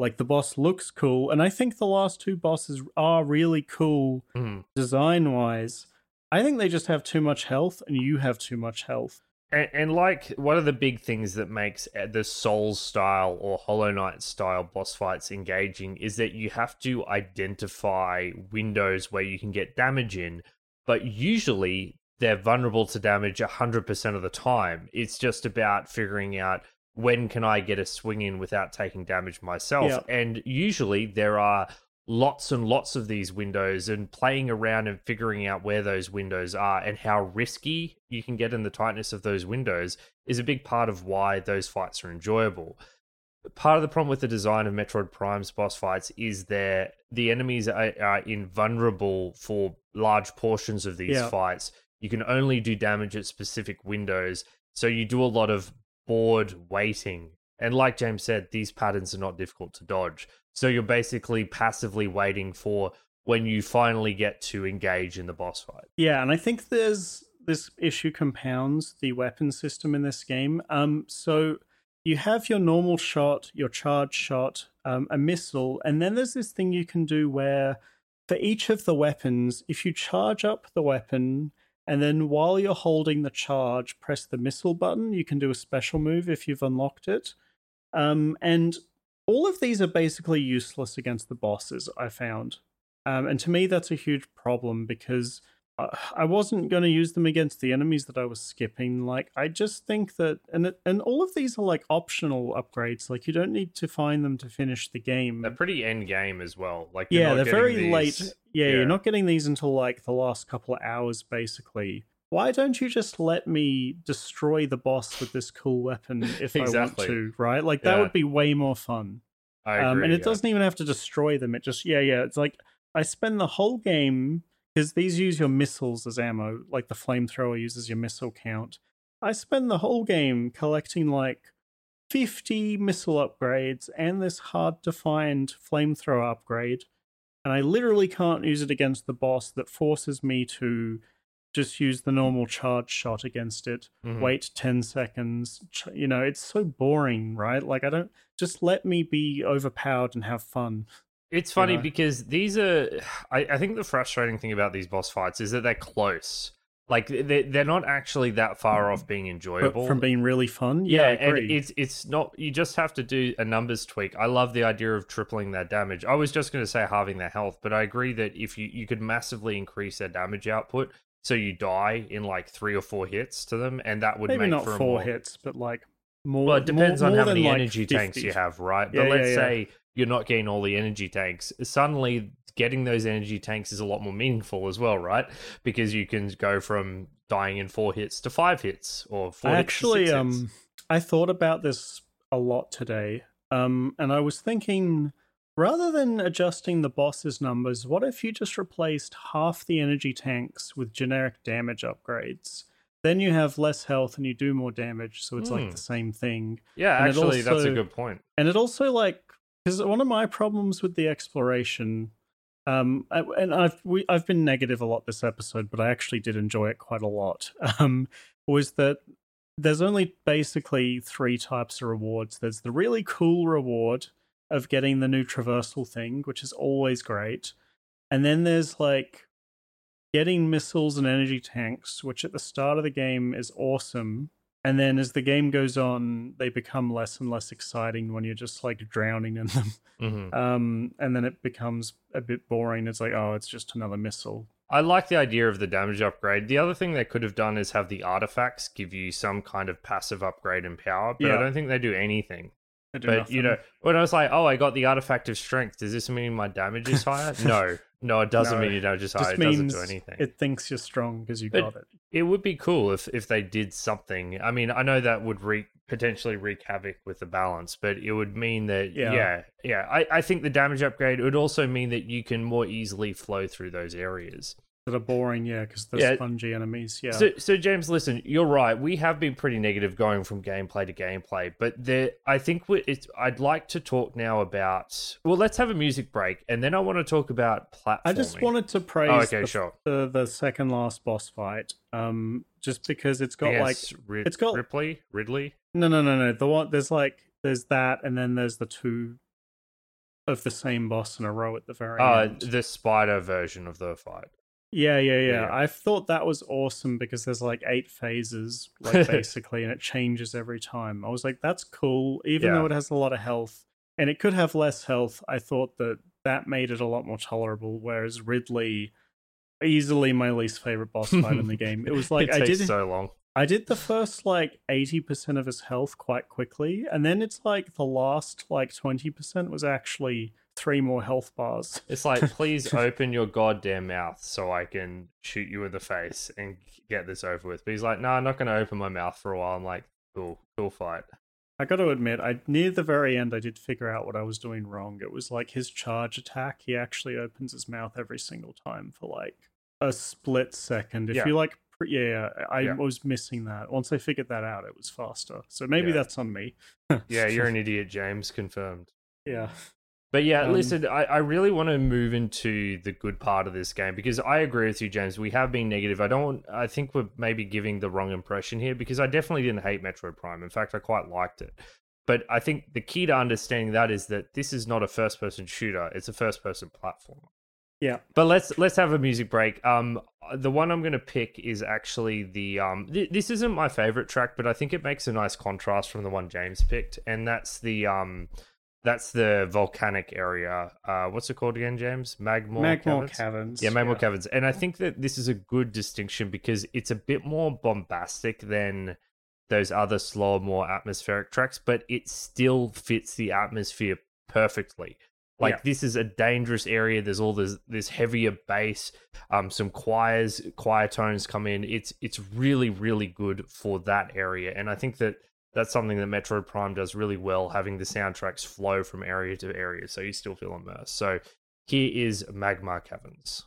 Speaker 2: like the boss looks cool. And I think the last two bosses are really cool
Speaker 1: Mhm.
Speaker 2: design wise. I think they just have too much health and you have too much health.
Speaker 1: And, and like one of the big things that makes uh, the Souls style or Hollow Knight style boss fights engaging is that you have to identify windows where you can get damage in, but usually they're vulnerable to damage 100% of the time. It's just about figuring out when can I get a swing in without taking damage myself.
Speaker 2: Yeah.
Speaker 1: And usually there are lots and lots of these windows and playing around and figuring out where those windows are and how risky you can get in the tightness of those windows is a big part of why those fights are enjoyable. Part of the problem with the design of Metroid Prime's boss fights is that the enemies are, are invulnerable for large portions of these
Speaker 2: Yeah.
Speaker 1: fights. You can only do damage at specific windows, so you do a lot of bored waiting. And like James said, these patterns are not difficult to dodge. So you're basically passively waiting for when you finally get to engage in the boss fight.
Speaker 2: Yeah, and I think there's this issue compounds the weapon system in this game. Um, so you have your normal shot, your charge shot, um, a missile, and then there's this thing you can do where for each of the weapons, if you charge up the weapon and then while you're holding the charge, press the missile button, you can do a special move if you've unlocked it. Um, and all of these are basically useless against the bosses, I found. Um, and to me, that's a huge problem because I wasn't going to use them against the enemies that I was skipping. Like, I just think that, and and all of these are like optional upgrades. Like, you don't need to find them to finish the game.
Speaker 1: They're pretty end game as well. Like you're
Speaker 2: yeah, they're very
Speaker 1: these-
Speaker 2: late. Yeah,
Speaker 1: yeah.
Speaker 2: you're not getting these until like the last couple of hours, basically. Why don't you just let me destroy the boss with this cool weapon if I want to? Right, like that
Speaker 1: Yeah.
Speaker 2: would be way more fun.
Speaker 1: I
Speaker 2: Um,
Speaker 1: agree,
Speaker 2: and it
Speaker 1: yeah.
Speaker 2: doesn't even have to destroy them. It just yeah, yeah. It's like I spend the whole game because these use your missiles as ammo. Like the flamethrower uses your missile count. I spend the whole game collecting like fifty missile upgrades and this hard to find flamethrower upgrade, and I literally can't use it against the boss. That forces me to just use the normal charge shot against it
Speaker 1: Mhm.
Speaker 2: wait 10 seconds you know it's so boring right like i don't just let me be overpowered and have fun
Speaker 1: It's funny
Speaker 2: know?
Speaker 1: because these are. I, I think the frustrating thing about these boss fights is that they're close. Like they they're not actually that far off being
Speaker 2: but
Speaker 1: enjoyable.
Speaker 2: from being really fun yeah,
Speaker 1: yeah, and it's it's not. You just have to do a numbers tweak. I love the idea of tripling their damage. I was just going to say halving their health, but I agree that if you you could massively increase their damage output, so you die in like three or four hits to them, and that would
Speaker 2: maybe
Speaker 1: make
Speaker 2: not
Speaker 1: for
Speaker 2: four
Speaker 1: more,
Speaker 2: hits but like more
Speaker 1: Well, it depends
Speaker 2: more,
Speaker 1: on how many
Speaker 2: like,
Speaker 1: energy tanks you have, right? But
Speaker 2: yeah,
Speaker 1: let's
Speaker 2: yeah.
Speaker 1: say you're not getting all the energy tanks. Suddenly, getting those energy tanks is a lot more meaningful as well, right? Because you can go from dying in four hits to five hits or four
Speaker 2: I actually um. I thought about this a lot today. Um and I was thinking rather than adjusting the boss's numbers, what if you just replaced half the energy tanks with generic damage upgrades? Then you have less health and you do more damage, so it's
Speaker 1: Hmm.
Speaker 2: like the same thing.
Speaker 1: Yeah,
Speaker 2: and
Speaker 1: actually, that's a good point.
Speaker 2: And it also like because one of my problems with the exploration um and I've we, I've been negative a lot this episode, but I actually did enjoy it quite a lot. Um was that there's only basically three types of rewards. There's the really cool reward of getting the new traversal thing, which is always great. And then there's like getting missiles and energy tanks, which at the start of the game is awesome. And then as the game goes on, they become less and less exciting when you're just like drowning in them.
Speaker 1: hmm
Speaker 2: Um, and then it becomes a bit boring. It's like, oh, it's just another missile.
Speaker 1: I like the idea of the damage upgrade. The other thing they could have done is have the artifacts give you some kind of passive upgrade in power, but I don't think they do anything.
Speaker 2: I do
Speaker 1: But you know, when I was like, "Oh, I got the artifact of strength," does this mean my damage is higher? no, no, it doesn't
Speaker 2: No,
Speaker 1: mean damage is higher.
Speaker 2: just
Speaker 1: It doesn't do anything.
Speaker 2: it thinks you're strong because you
Speaker 1: But-
Speaker 2: got it.
Speaker 1: It would be cool if if they did something. I mean, I know that would wreak potentially wreak havoc with the balance, but it would mean that
Speaker 2: Yeah.
Speaker 1: yeah, yeah. I, I think the damage upgrade would also mean that you can more easily flow through those areas.
Speaker 2: That are boring, yeah, because they're
Speaker 1: Yeah.
Speaker 2: spongy enemies. Yeah,
Speaker 1: So, so James, listen, you're right. We have been pretty negative going from gameplay to gameplay, but there, I think we, it's. I'd like to talk now about. Well, let's have a music break, and then I want to talk about platforming.
Speaker 2: I just wanted to praise
Speaker 1: Oh, okay,
Speaker 2: the,
Speaker 1: sure.
Speaker 2: the the second last boss fight. Um, just because it's got like
Speaker 1: Rid-
Speaker 2: it's got-
Speaker 1: Ripley, Ridley.
Speaker 2: no, no, no, no. The one there's like there's that, and then there's the two of the same boss in a row at the very
Speaker 1: Uh,
Speaker 2: end.
Speaker 1: the spider version of the fight.
Speaker 2: Yeah, yeah, yeah,
Speaker 1: Yeah.
Speaker 2: I thought that was awesome because there's like eight phases, like basically, and it changes every time. I was like, that's cool, even
Speaker 1: Yeah.
Speaker 2: though it has a lot of health, and it could have less health. I thought that that made it a lot more tolerable. Whereas Ridley, easily my least favorite boss fight in the game. It was like
Speaker 1: it
Speaker 2: I did,
Speaker 1: so long.
Speaker 2: I did the first like eighty percent of his health quite quickly, and then it's like the last like twenty percent was actually three more health bars.
Speaker 1: It's like, please open your goddamn mouth so I can shoot you in the face and get this over with. But he's like, no, I'm not going to open my mouth for a while. I'm like, cool, cool fight.
Speaker 2: I got to admit, I near the very end, I did figure out what I was doing wrong. It was like his charge attack. He actually opens his mouth every single time for like a split second. If
Speaker 1: Yeah.
Speaker 2: you like, yeah, I
Speaker 1: Yeah.
Speaker 2: was missing that. Once I figured that out, it was faster. So maybe
Speaker 1: Yeah.
Speaker 2: that's on me.
Speaker 1: Yeah, you're an idiot, James. Confirmed.
Speaker 2: yeah.
Speaker 1: But yeah,
Speaker 2: Um,
Speaker 1: listen, I, I really want to move into the good part of this game because I agree with you, James. We have been negative. I don't. I think we're maybe giving the wrong impression here because I definitely didn't hate Metroid Prime. In fact, I quite liked it. But I think the key to understanding that is that this is not a first-person shooter; it's a first-person platformer.
Speaker 2: Yeah.
Speaker 1: But let's let's have a music break. Um, the one I'm going to pick is actually the um. Th- this isn't my favorite track, but I think it makes a nice contrast from the one James picked, and that's the um, that's the volcanic area. Uh, what's it called again, James? Magmoor.
Speaker 2: Magmoor
Speaker 1: Caverns?
Speaker 2: Caverns.
Speaker 1: Yeah, Magmoor Caverns, and I think that this is a good distinction because it's a bit more bombastic than those other slower, more atmospheric tracks, but it still fits the atmosphere perfectly. Like
Speaker 2: Yeah.
Speaker 1: this is a dangerous area. There's all this this heavier bass, um, some choirs, choir tones come in. It's it's really really good for that area, and I think that that's something that Metroid Prime does really well, having the soundtracks flow from area to area, so you still feel immersed. So here is Magmoor Caverns.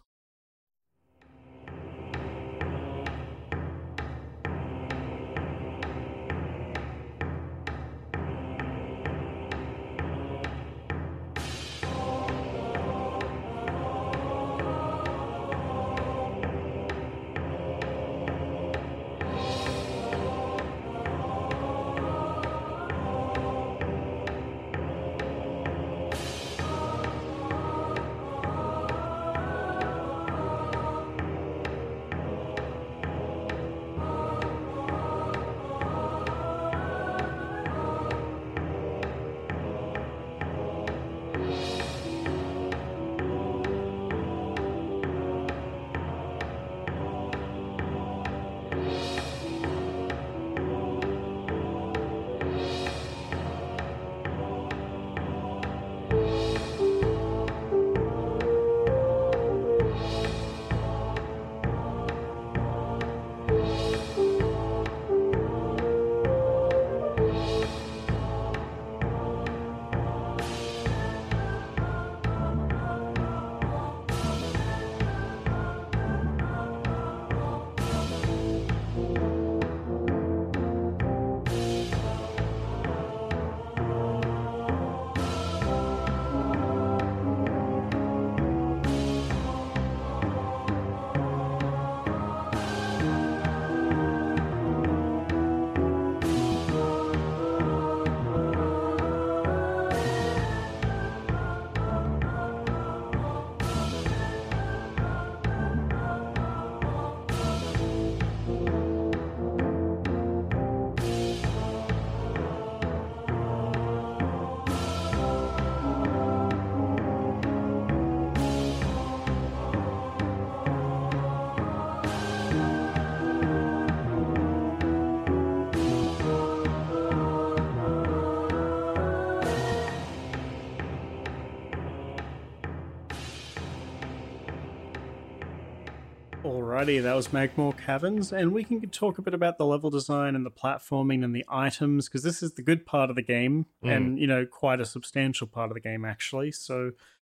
Speaker 2: Alrighty, that was Magmoor Caverns, and we can talk a bit about the level design and the platforming and the items because this is the good part of the game,
Speaker 1: Mm.
Speaker 2: and you know, quite a substantial part of the game actually. So,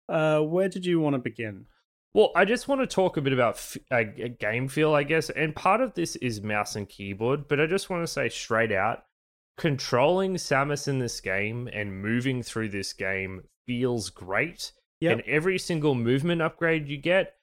Speaker 2: uh, where did you want to begin?
Speaker 1: Well, I just want to talk a bit about f- a, a game feel, I guess, and part of this is mouse and keyboard, but I just want to say straight out, controlling Samus in this game and moving through this game feels great,
Speaker 2: Yep.
Speaker 1: and every single movement upgrade you get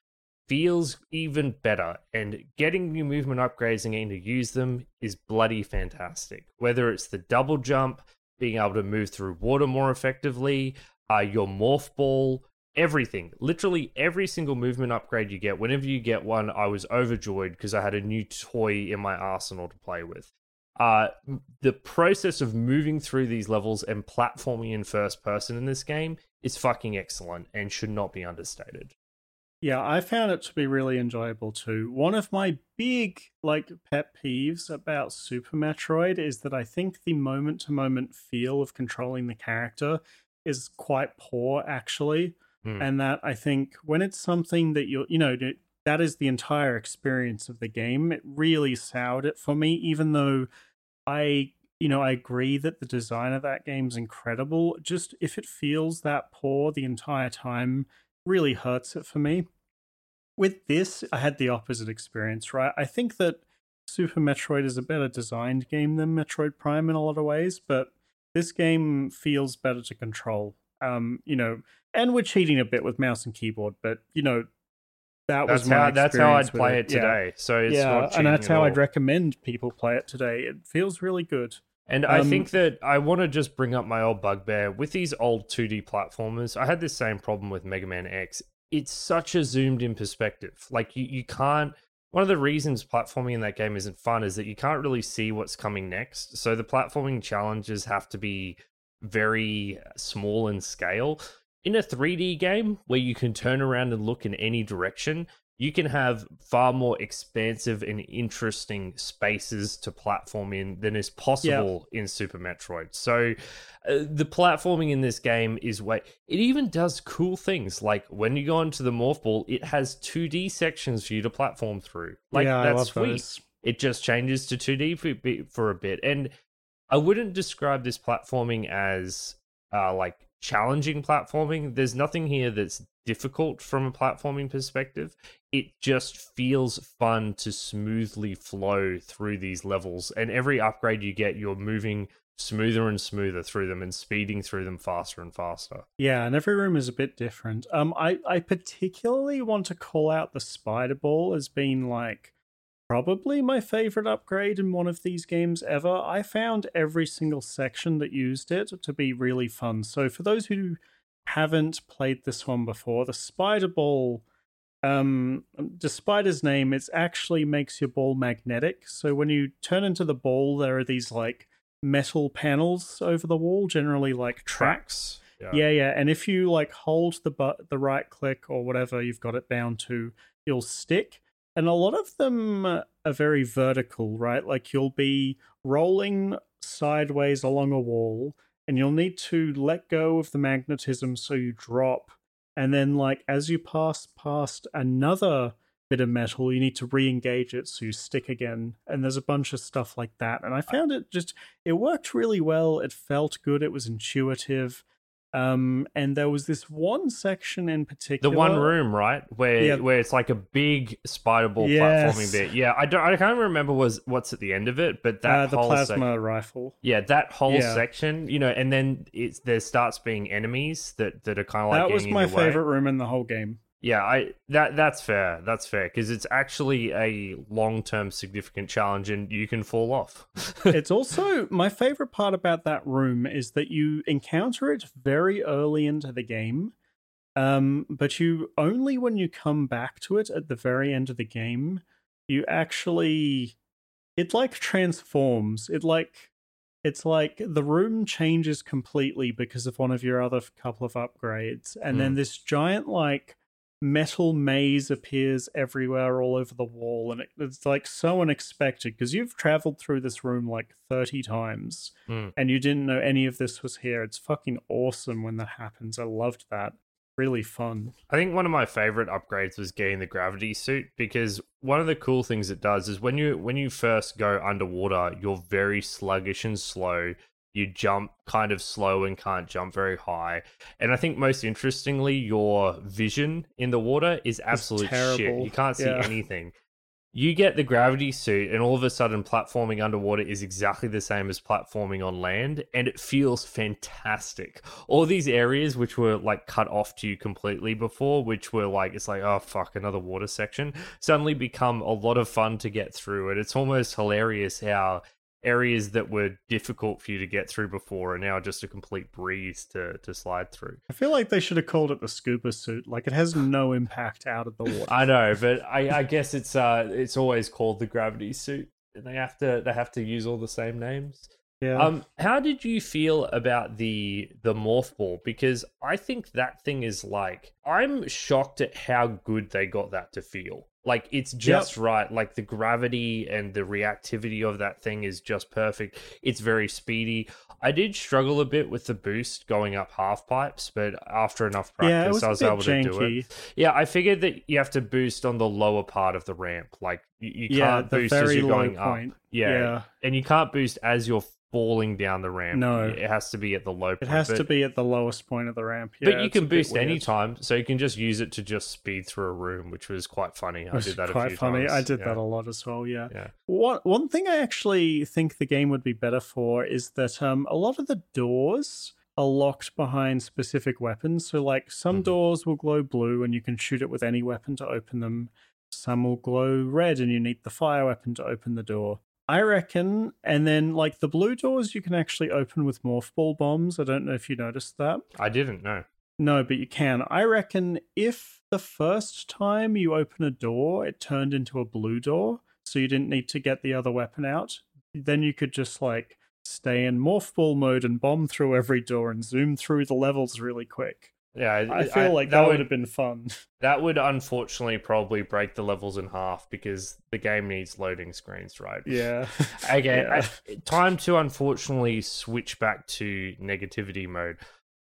Speaker 1: feels even better. And getting new movement upgrades and getting to use them is bloody fantastic. Whether it's the double jump, being able to move through water more effectively, uh, your morph ball, everything. Literally every single movement upgrade you get. Whenever you get one, I was overjoyed because I had a new toy in my arsenal to play with. Uh, the process of moving through these levels and platforming in first person in this game is fucking excellent and should not be understated.
Speaker 2: Yeah, I found it to be really enjoyable too. One of my big like pet peeves about Super Metroid is that I think the moment to moment feel of controlling the character is quite poor actually.
Speaker 1: Hmm.
Speaker 2: And that I think when it's something that you're, you know, that- that is the entire experience of the game, it really soured it for me, even though I, you know, I agree that the design of that game's incredible. Just if it feels that poor the entire time, really hurts it for me. With this, I had the opposite experience, right? I think that Super Metroid is a better designed game than Metroid Prime in a lot of ways, but this game feels better to control. Um, you know, and we're cheating a bit with mouse and keyboard, but you know, that
Speaker 1: That's
Speaker 2: was my
Speaker 1: how that's how I'd play it
Speaker 2: Yeah.
Speaker 1: today. So it's
Speaker 2: yeah,
Speaker 1: not
Speaker 2: and that's how
Speaker 1: all.
Speaker 2: I'd recommend people play it today. It feels really good.
Speaker 1: And I
Speaker 2: Um,
Speaker 1: think that I want to just bring up my old bugbear with these old 2D platformers. I had this same problem with Mega Man X. It's such a zoomed in perspective. Like you, you can't. One of the reasons platforming in that game isn't fun is that you can't really see what's coming next. So the platforming challenges have to be very small in scale. In a 3D game where you can turn around and look in any direction, you can have far more expansive and interesting spaces to platform in than is possible in Super Metroid. So uh, the platforming in this game is way it even does cool things like when you go into the morph ball, it has 2D sections for you to platform through. Like
Speaker 2: yeah, I
Speaker 1: that's
Speaker 2: love
Speaker 1: sweet
Speaker 2: those.
Speaker 1: it just changes to 2D for, for a bit. And I wouldn't describe this platforming as uh, like challenging platforming. There's nothing here that's difficult from a platforming perspective. It just feels fun to smoothly flow through these levels. And every upgrade you get, you're moving smoother and smoother through them and speeding through them faster and faster.
Speaker 2: Yeah, and every room is a bit different. Um, I I particularly want to call out the spider ball as being like probably my favorite upgrade in one of these games ever. I found every single section that used it to be really fun. So for those who haven't played this one before, the spider ball um despite his name it actually makes your ball magnetic. So when you turn into the ball there are these like metal panels over the wall generally like tracks? Yeah, yeah, and if you like hold the but the right click or whatever you've got it bound to, you'll stick. And a lot of them are very vertical, right? Like you'll be rolling sideways along a wall, and you'll need to let go of the magnetism so you drop. And then, like as you pass past another bit of metal, you need to re-engage it so you stick again. And there's a bunch of stuff like that. And I found it just it worked really well. It felt good. It was intuitive. Um, and there was this one section in particular, The
Speaker 1: one room, right, where
Speaker 2: Yeah.
Speaker 1: where it's like a big spider ball
Speaker 2: Yes.
Speaker 1: platforming bit. Yeah, I don't, I can't remember was what's at the end of it, but that
Speaker 2: uh, the
Speaker 1: whole
Speaker 2: plasma
Speaker 1: sec-
Speaker 2: rifle.
Speaker 1: yeah, that whole
Speaker 2: Yeah.
Speaker 1: section, you know, and then it's there starts being enemies that that are kind of like
Speaker 2: that was my
Speaker 1: your way.
Speaker 2: favorite room in the whole game.
Speaker 1: Yeah, I that that's fair. That's fair because it's actually a long term significant challenge, and you can fall off.
Speaker 2: it's also my favorite part about that room is that you encounter it very early into the game um but you only when you come back to it at the very end of the game you actually it like transforms it like it's like the room changes completely because of one of your other couple of upgrades and then this giant like metal maze appears everywhere all over the wall and it, it's like so unexpected because you've traveled through this room like 30 times
Speaker 1: Mm.
Speaker 2: and you didn't know any of this was here it's fucking awesome when that happens i loved that really fun.
Speaker 1: I think one of my favorite upgrades was getting the gravity suit because one of the cool things it does is when you when you first go underwater, you're very sluggish and slow. You jump kind of slow and can't jump very high. And I think most interestingly, your vision in the water is absolute shit. You can't see
Speaker 2: Yeah.
Speaker 1: anything. You get the gravity suit, and all of a sudden, platforming underwater is exactly the same as platforming on land, and it feels fantastic. All these areas which were like cut off to you completely before, which were like, it's like, oh fuck, another water section, suddenly become a lot of fun to get through. And it's almost hilarious how areas that were difficult for you to get through before are now just a complete breeze to, to slide through.
Speaker 2: I feel like they should have called it the scuba suit. Like it has no impact out of the water.
Speaker 1: I know, but I, I guess it's uh it's always called the gravity suit. And they have to they have to use all the same names.
Speaker 2: yeah.
Speaker 1: Um, how did you feel about the the morph ball? Because I think that thing is like I'm shocked at how good they got that to feel. Like it's just right. Like the gravity and the reactivity of that thing is just perfect. It's very speedy. I did struggle a bit with the boost going up half pipes, but after enough
Speaker 2: yeah,
Speaker 1: practice,
Speaker 2: was
Speaker 1: I was able to do it.
Speaker 2: janky.
Speaker 1: Yeah, I figured that you have to boost on the lower part of the ramp. Like you, you
Speaker 2: Yeah,
Speaker 1: can't boost as you're going
Speaker 2: point.
Speaker 1: up. Yeah,
Speaker 2: Yeah.
Speaker 1: and you can't boost as you're falling down the ramp.
Speaker 2: No.
Speaker 1: it has to be at the low point.
Speaker 2: It has
Speaker 1: but,
Speaker 2: to be at the lowest point of the ramp.
Speaker 1: but you can boost
Speaker 2: weird.
Speaker 1: anytime, so you can just use it to just speed through a room, which was quite funny. I did that a
Speaker 2: quite
Speaker 1: few
Speaker 2: funny.
Speaker 1: times.
Speaker 2: I did
Speaker 1: yeah.
Speaker 2: that a lot as well. Yeah.
Speaker 1: Yeah.
Speaker 2: One one thing I actually think the game would be better for is that um a lot of the doors are locked behind specific weapons. So like some
Speaker 1: Mhm.
Speaker 2: doors will glow blue and you can shoot it with any weapon to open them. Some will glow red and you need the fire weapon to open the door. I reckon, and then like the blue doors you can actually open with morph ball bombs. I don't know if you noticed that.
Speaker 1: I didn't know.
Speaker 2: No, but you can. I reckon if the first time you open a door, it turned into a blue door, so you didn't need to get the other weapon out, then you could just like stay in morph ball mode and bomb through every door and zoom through the levels really quick.
Speaker 1: Yeah,
Speaker 2: I feel like that, would have been fun.
Speaker 1: that would unfortunately probably break the levels in half because the game needs loading screens, right?
Speaker 2: yeah.
Speaker 1: Okay,
Speaker 2: Yeah.
Speaker 1: I- time to unfortunately switch back to negativity mode.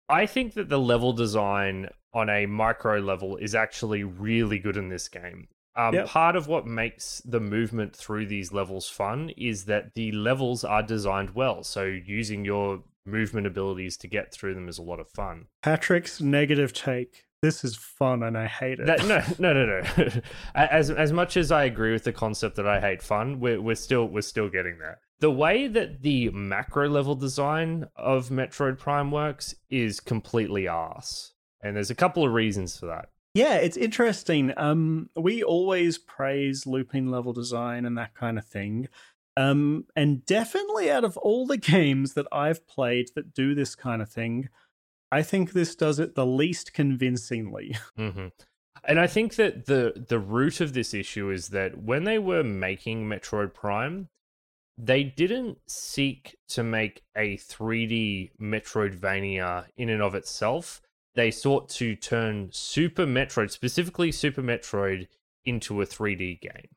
Speaker 1: I think that the level design on a micro level is actually really good in this game. Um,
Speaker 2: Yep.
Speaker 1: Part of what makes the movement through these levels fun is that the levels are designed well. So using your movement abilities to get through them is a lot of fun.
Speaker 2: Patrick's negative take. This is fun and I hate it.
Speaker 1: That, no, no, no, no. as as much as I agree with the concept that I hate fun, we're we're still we're still getting there. The way that the macro level design of Metroid Prime works is completely ass. and there's a couple of reasons for that.
Speaker 2: Yeah, it's interesting. Um, we always praise looping level design and that kind of thing. Um, and definitely out of all the games that I've played that do this kind of thing, I think this does it the least convincingly.
Speaker 1: hmm And I think that the the root of this issue is that when they were making Metroid Prime, they didn't seek to make a 3D Metroidvania in and of itself. They sought to turn Super Metroid, specifically Super Metroid, into a 3D game.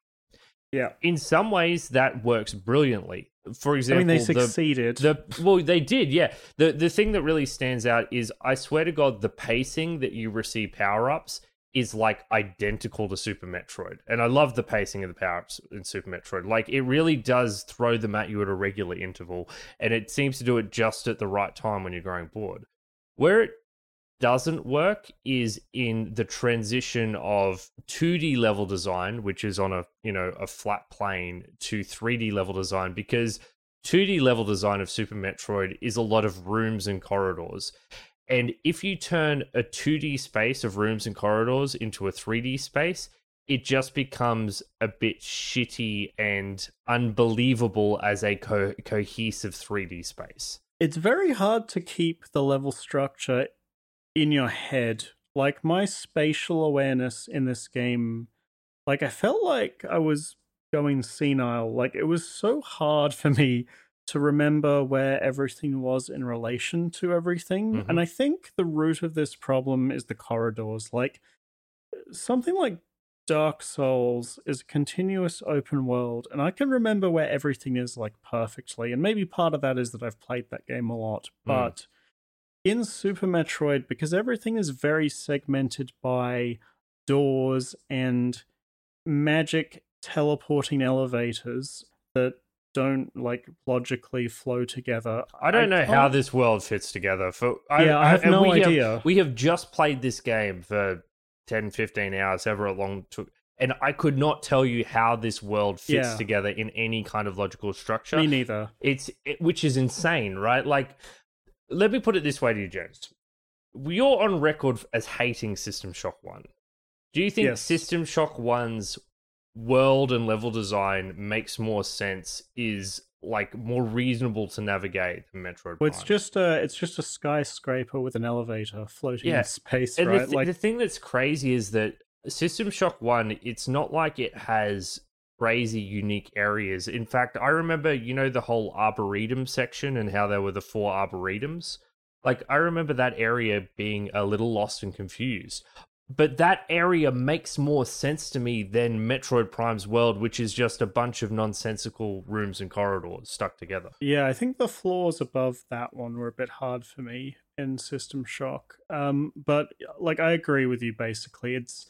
Speaker 2: Yeah.
Speaker 1: In some ways, that works brilliantly. For
Speaker 2: I
Speaker 1: example,
Speaker 2: mean, they
Speaker 1: the,
Speaker 2: succeeded.
Speaker 1: the well, they did, yeah. The the thing that really stands out is I swear to God, the pacing that you receive power ups is like identical to Super Metroid. And I love the pacing of the power ups in Super Metroid. Like it really does throw them at you at a regular interval, and it seems to do it just at the right time when you're growing bored. Where it doesn't work is in the transition of 2D level design, which is on a you know a flat plane, to 3D level design because 2D level design of Super Metroid is a lot of rooms and corridors. And if you turn a 2D space of rooms and corridors into a 3D space, it just becomes a bit shitty and unbelievable as a co- cohesive 3D space.
Speaker 2: it's very hard to keep the level structure in your head. Like my spatial awareness in this game, like I felt like I was going senile. Like it was so hard for me to remember where everything was in relation to everything.
Speaker 1: Mhm.
Speaker 2: And I think the root of this problem is the corridors. Like something like Dark Souls is a continuous open world, and I can remember where everything is like perfectly. And maybe part of that is that I've played that game a lot,
Speaker 1: Mm.
Speaker 2: In Super Metroid, because everything is very segmented by doors and magic teleporting elevators that don't like logically flow together.
Speaker 1: I don't know how this world fits together. For
Speaker 2: Yeah, I have
Speaker 1: and
Speaker 2: no
Speaker 1: we
Speaker 2: idea.
Speaker 1: we have just played this game for 10, 15 hours, however long it took, and I could not tell you how this world fits
Speaker 2: Yeah.
Speaker 1: together in any kind of logical structure.
Speaker 2: Me neither.
Speaker 1: It's it, which is insane, right? Like, let me put it this way to you, James. You're on record as hating System Shock One. Do you think
Speaker 2: Yes.
Speaker 1: System Shock One's world and level design makes more sense? Is like more reasonable to navigate than Metroid?
Speaker 2: Well, it's
Speaker 1: Prime?
Speaker 2: just a it's just a skyscraper with an elevator floating
Speaker 1: Yeah.
Speaker 2: in space,
Speaker 1: And
Speaker 2: right?
Speaker 1: the, th-
Speaker 2: like
Speaker 1: the thing that's crazy is that System Shock 1, it's not like it has crazy unique areas. In fact, I remember, you know, the whole Arboretum section and how there were the four Arboretums. Like, I remember that area being a little lost and confused. But that area makes more sense to me than Metroid Prime's world, which is just a bunch of nonsensical rooms and corridors stuck together.
Speaker 2: Yeah, I think the floors above that one were a bit hard for me in System Shock. Um, but like I agree with you. Basically, it's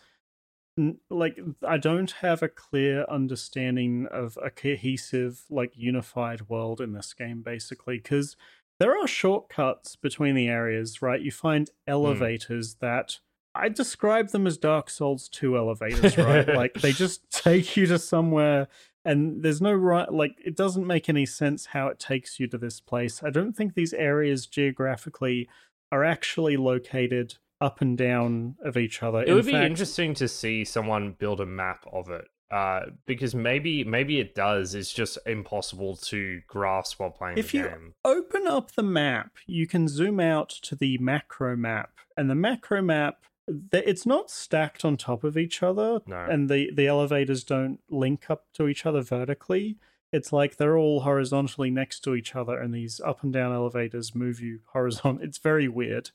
Speaker 2: like I don't have a clear understanding of a cohesive, like unified world in this game. Basically, because there are shortcuts between the areas, right? You find mm. elevators that. I describe them as Dark Souls 2 elevators, right? like they just take you to somewhere and there's no right like it doesn't make any sense how it takes you to this place i don't think these areas geographically are actually located up and down of each other
Speaker 1: It
Speaker 2: In
Speaker 1: would be interesting to see someone build a map of it. Uh, because maybe maybe it does. It's just impossible to grasp while playing
Speaker 2: if
Speaker 1: the
Speaker 2: you
Speaker 1: game.
Speaker 2: open up the map you can zoom out to the macro map and the macro map it's not stacked on top of each other
Speaker 1: No.
Speaker 2: and the the elevators don't link up to each other vertically it's like they're all horizontally next to each other and these up and down elevators move you horizontal it's very weird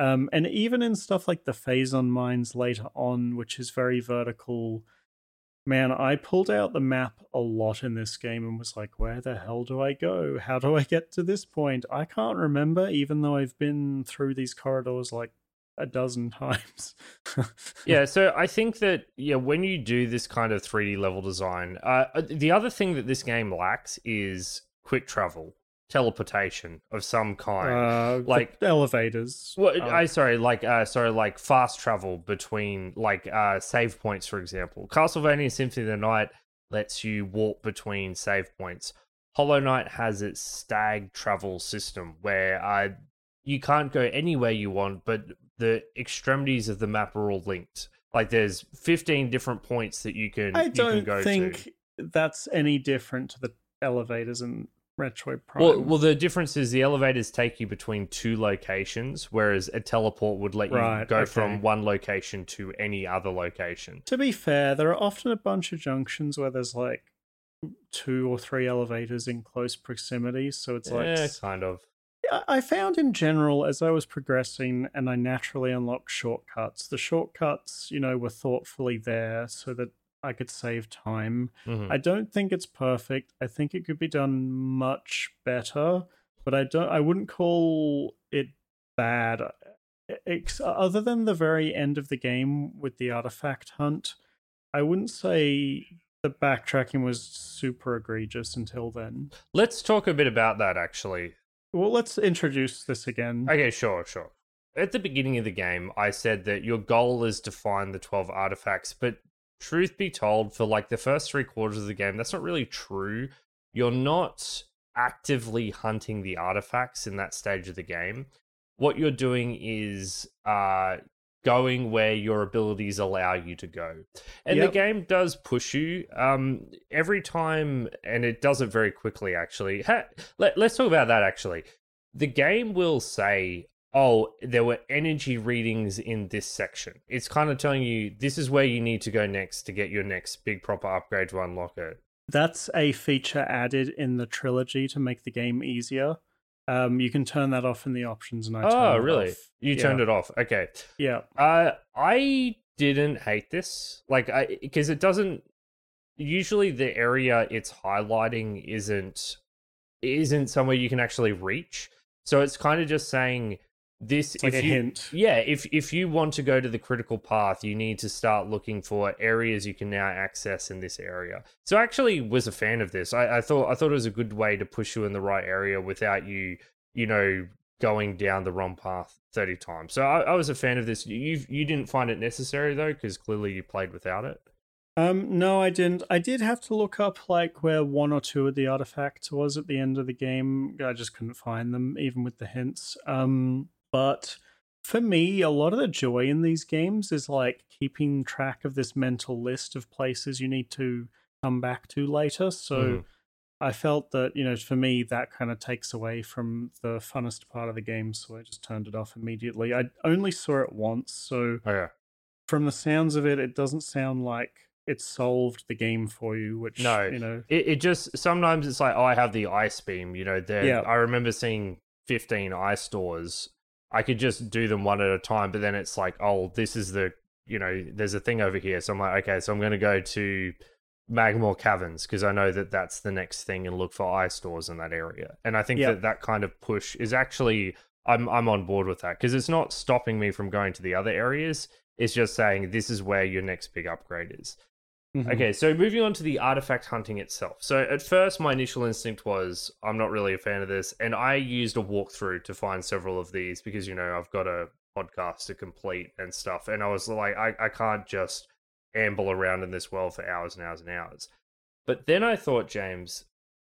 Speaker 2: um, and even in stuff like the phazon mines later on which is very vertical man i pulled out the map a lot in this game and was like where the hell do i go? How do i get to this point? I can't remember even though i've been through these corridors like a dozen times.
Speaker 1: Yeah, so I think that yeah, when you do this kind of 3D level design, uh, the other thing that this game lacks is quick travel, teleportation of some kind.
Speaker 2: uh,
Speaker 1: Like-
Speaker 2: elevators
Speaker 1: Well,
Speaker 2: are-
Speaker 1: I sorry, like uh, sorry, like fast travel between like uh, save points, for example. Castlevania Symphony of the Night lets you walk between save points. Hollow Knight has its stag travel system where uh, you can't go anywhere you want, but the extremities of the map are all linked. Like there's 15 different points that you can
Speaker 2: i
Speaker 1: you can
Speaker 2: don't
Speaker 1: go
Speaker 2: think
Speaker 1: to.
Speaker 2: that's any different to the elevators in prime
Speaker 1: Well, well, the difference is the elevators take you between two locations, whereas a teleport would let you
Speaker 2: Right,
Speaker 1: go
Speaker 2: okay.
Speaker 1: from one location to any other location.
Speaker 2: To be fair, there are often a bunch of junctions where there's like two or three elevators in close proximity. So it's like
Speaker 1: yeah, kind of.
Speaker 2: I found in general as I was progressing and I naturally unlocked shortcuts, the shortcuts, you know, were thoughtfully there so that I could save time.
Speaker 1: Mhm.
Speaker 2: I don't think it's perfect. I think it could be done much better, but I don't I wouldn't call it bad. Ex- other than the very end of the game with the artifact hunt, I wouldn't say the backtracking was super egregious until then.
Speaker 1: Let's talk a bit about that actually.
Speaker 2: Well, let's introduce this again.
Speaker 1: Okay, sure, sure. At the beginning of the game, I said that your goal is to find the 12 artifacts, but truth be told, for like the first three quarters of the game, that's not really true. You're not actively hunting the artifacts in that stage of the game. What you're doing is uh, going where your abilities allow you to go. And
Speaker 2: Yep.
Speaker 1: the game does push you um, every time, and it does it very quickly, actually. Ha- let, let's talk about that, actually. The game will say, oh, there were energy readings in this section. It's kind of telling you this is where you need to go next to get your next big proper upgrade to unlock it.
Speaker 2: That's a feature added in the trilogy to make the game easier. Um, you can turn that off in the options, and I
Speaker 1: Oh, really?
Speaker 2: off.
Speaker 1: You
Speaker 2: Yeah.
Speaker 1: turned it off. Okay.
Speaker 2: Yeah,
Speaker 1: Uh, I didn't hate this, like, I because it doesn't. Usually, the area it's highlighting isn't isn't somewhere you can actually reach. So it's kind of just saying this
Speaker 2: It's like
Speaker 1: if
Speaker 2: a
Speaker 1: you,
Speaker 2: hint.
Speaker 1: Yeah, if if you want to go to the critical path, you need to start looking for areas you can now access in this area. So I actually was a fan of this. I, I thought I thought it was a good way to push you in the right area without you, you know, going down the wrong path thirty times. So I, I was a fan of this. You you didn't find it necessary though, because clearly you played without it.
Speaker 2: Um, no, I didn't. I did have to look up like where one or two of the artifacts was at the end of the game. I just couldn't find them, even with the hints. Um, but for me, a lot of the joy in these games is like keeping track of this mental list of places you need to come back to later. So
Speaker 1: Mhm.
Speaker 2: I felt that, you know, for me, that kind of takes away from the funnest part of the game. So I just turned it off immediately. I only saw it once. So
Speaker 1: Oh yeah.
Speaker 2: from the sounds of it, it doesn't sound like it solved the game for you, which,
Speaker 1: No.
Speaker 2: you know,
Speaker 1: It, it just sometimes it's like oh I have the ice beam, you know. There,
Speaker 2: Yeah.
Speaker 1: I remember seeing fifteen ice stores. I could just do them one at a time, but then it's like oh this is the you know there's a thing over here, so I'm like okay, so I'm going to go to Magmoor Caverns because I know that that's the next thing and look for ice stores in that area. And I think
Speaker 2: Yeah.
Speaker 1: that that kind of push is actually I'm I'm on board with that because it's not stopping me from going to the other areas. It's just saying this is where your next big upgrade is.
Speaker 2: Mhm.
Speaker 1: Okay, so moving on to the artifact hunting itself. So at first, my initial instinct was I'm not really a fan of this, and I used a walkthrough to find several of these because you know I've got a podcast to complete and stuff, and I was like, I, I can't just amble around in this world for hours and hours and hours. But then I thought, James,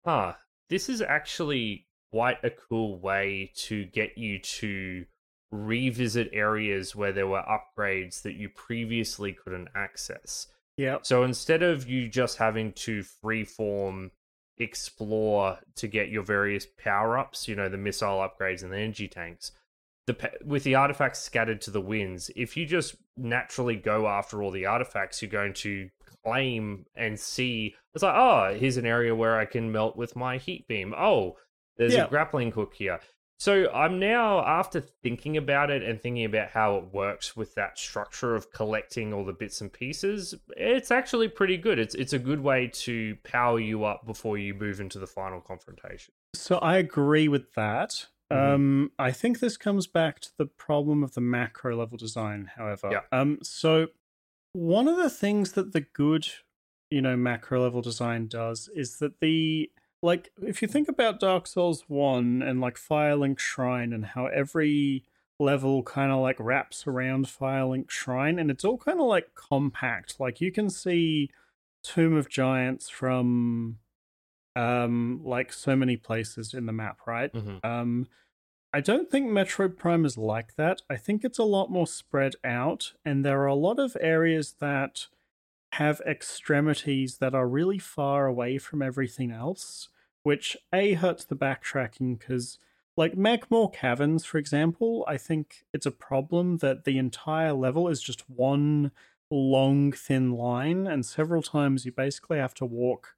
Speaker 1: huh, this is actually quite a cool way to get you to revisit areas where there were upgrades that you previously couldn't access.
Speaker 2: Yeah,
Speaker 1: So instead of you just having to freeform explore to get your various power ups, you know, the missile upgrades and the energy tanks, the with the artifacts scattered to the winds, if you just naturally go after all the artifacts, you're going to claim and see. It's like, oh, here's an area where I can melt with my heat beam. Oh, there's
Speaker 2: Yeah.
Speaker 1: a grappling hook here. So I'm now after thinking about it and thinking about how it works with that structure of collecting all the bits and pieces, it's actually pretty good. It's it's a good way to power you up before you move into the final confrontation.
Speaker 2: So I agree with that.
Speaker 1: Mhm.
Speaker 2: Um, I think this comes back to the problem of the macro level design, however.
Speaker 1: Yeah.
Speaker 2: Um, so one of the things that the good, you know, macro level design does is that the like if you think about Dark Souls 1 and like Firelink Shrine and how every level kind of like wraps around Firelink Shrine and it's all kind of like compact. Like you can see Tomb of Giants from um like so many places in the map, right?
Speaker 1: Mhm.
Speaker 2: Um I don't think Metroid Prime is like that. I think it's a lot more spread out and there are a lot of areas that have extremities that are really far away from everything else, which A hurts the backtracking because like Magmoor Caverns, for example, I think it's a problem that the entire level is just one long, thin line, and several times you basically have to walk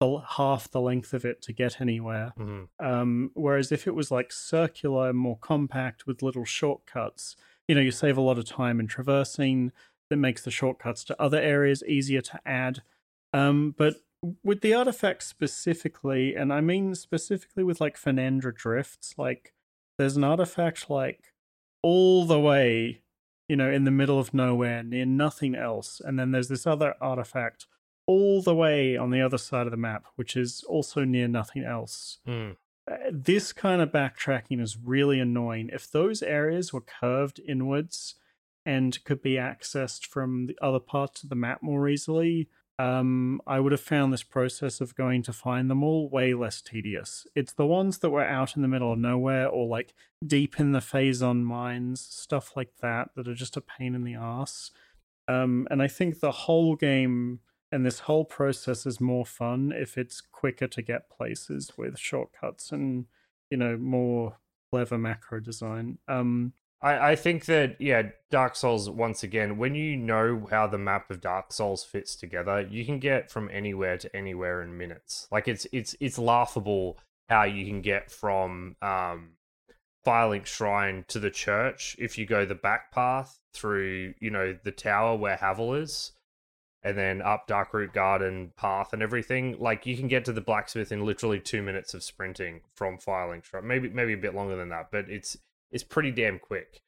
Speaker 2: the half the length of it to get anywhere.
Speaker 1: Mhm.
Speaker 2: Um, whereas if it was like circular, more compact with little shortcuts, you know, you save a lot of time in traversing. That makes the shortcuts to other areas easier to add. Um, but with the artifacts specifically, and I mean specifically with like Phendrana drifts, like there's an artifact like all the way, you know, in the middle of nowhere near nothing else, and then there's this other artifact all the way on the other side of the map, which is also near nothing else.
Speaker 1: Mm.
Speaker 2: This kind of backtracking is really annoying. If those areas were curved inwards and could be accessed from the other parts of the map more easily, um, I would have found this process of going to find them all way less tedious. It's the ones that were out in the middle of nowhere or like deep in the Phazon mines, stuff like that, that are just a pain in the ass. Um, and I think the whole game and this whole process is more fun if it's quicker to get places with shortcuts and you know more clever macro design. Um,
Speaker 1: I, I think that yeah, Dark Souls once again, when you know how the map of Dark Souls fits together, you can get from anywhere to anywhere in minutes. Like it's it's it's laughable how you can get from um Firelink Shrine to the church if you go the back path through, you know, the tower where Havel is, and then up Darkroot Garden path and everything. Like you can get to the blacksmith in literally two minutes of sprinting from Firelink Shrine. Maybe maybe a bit longer than that, but it's is pretty damn quick.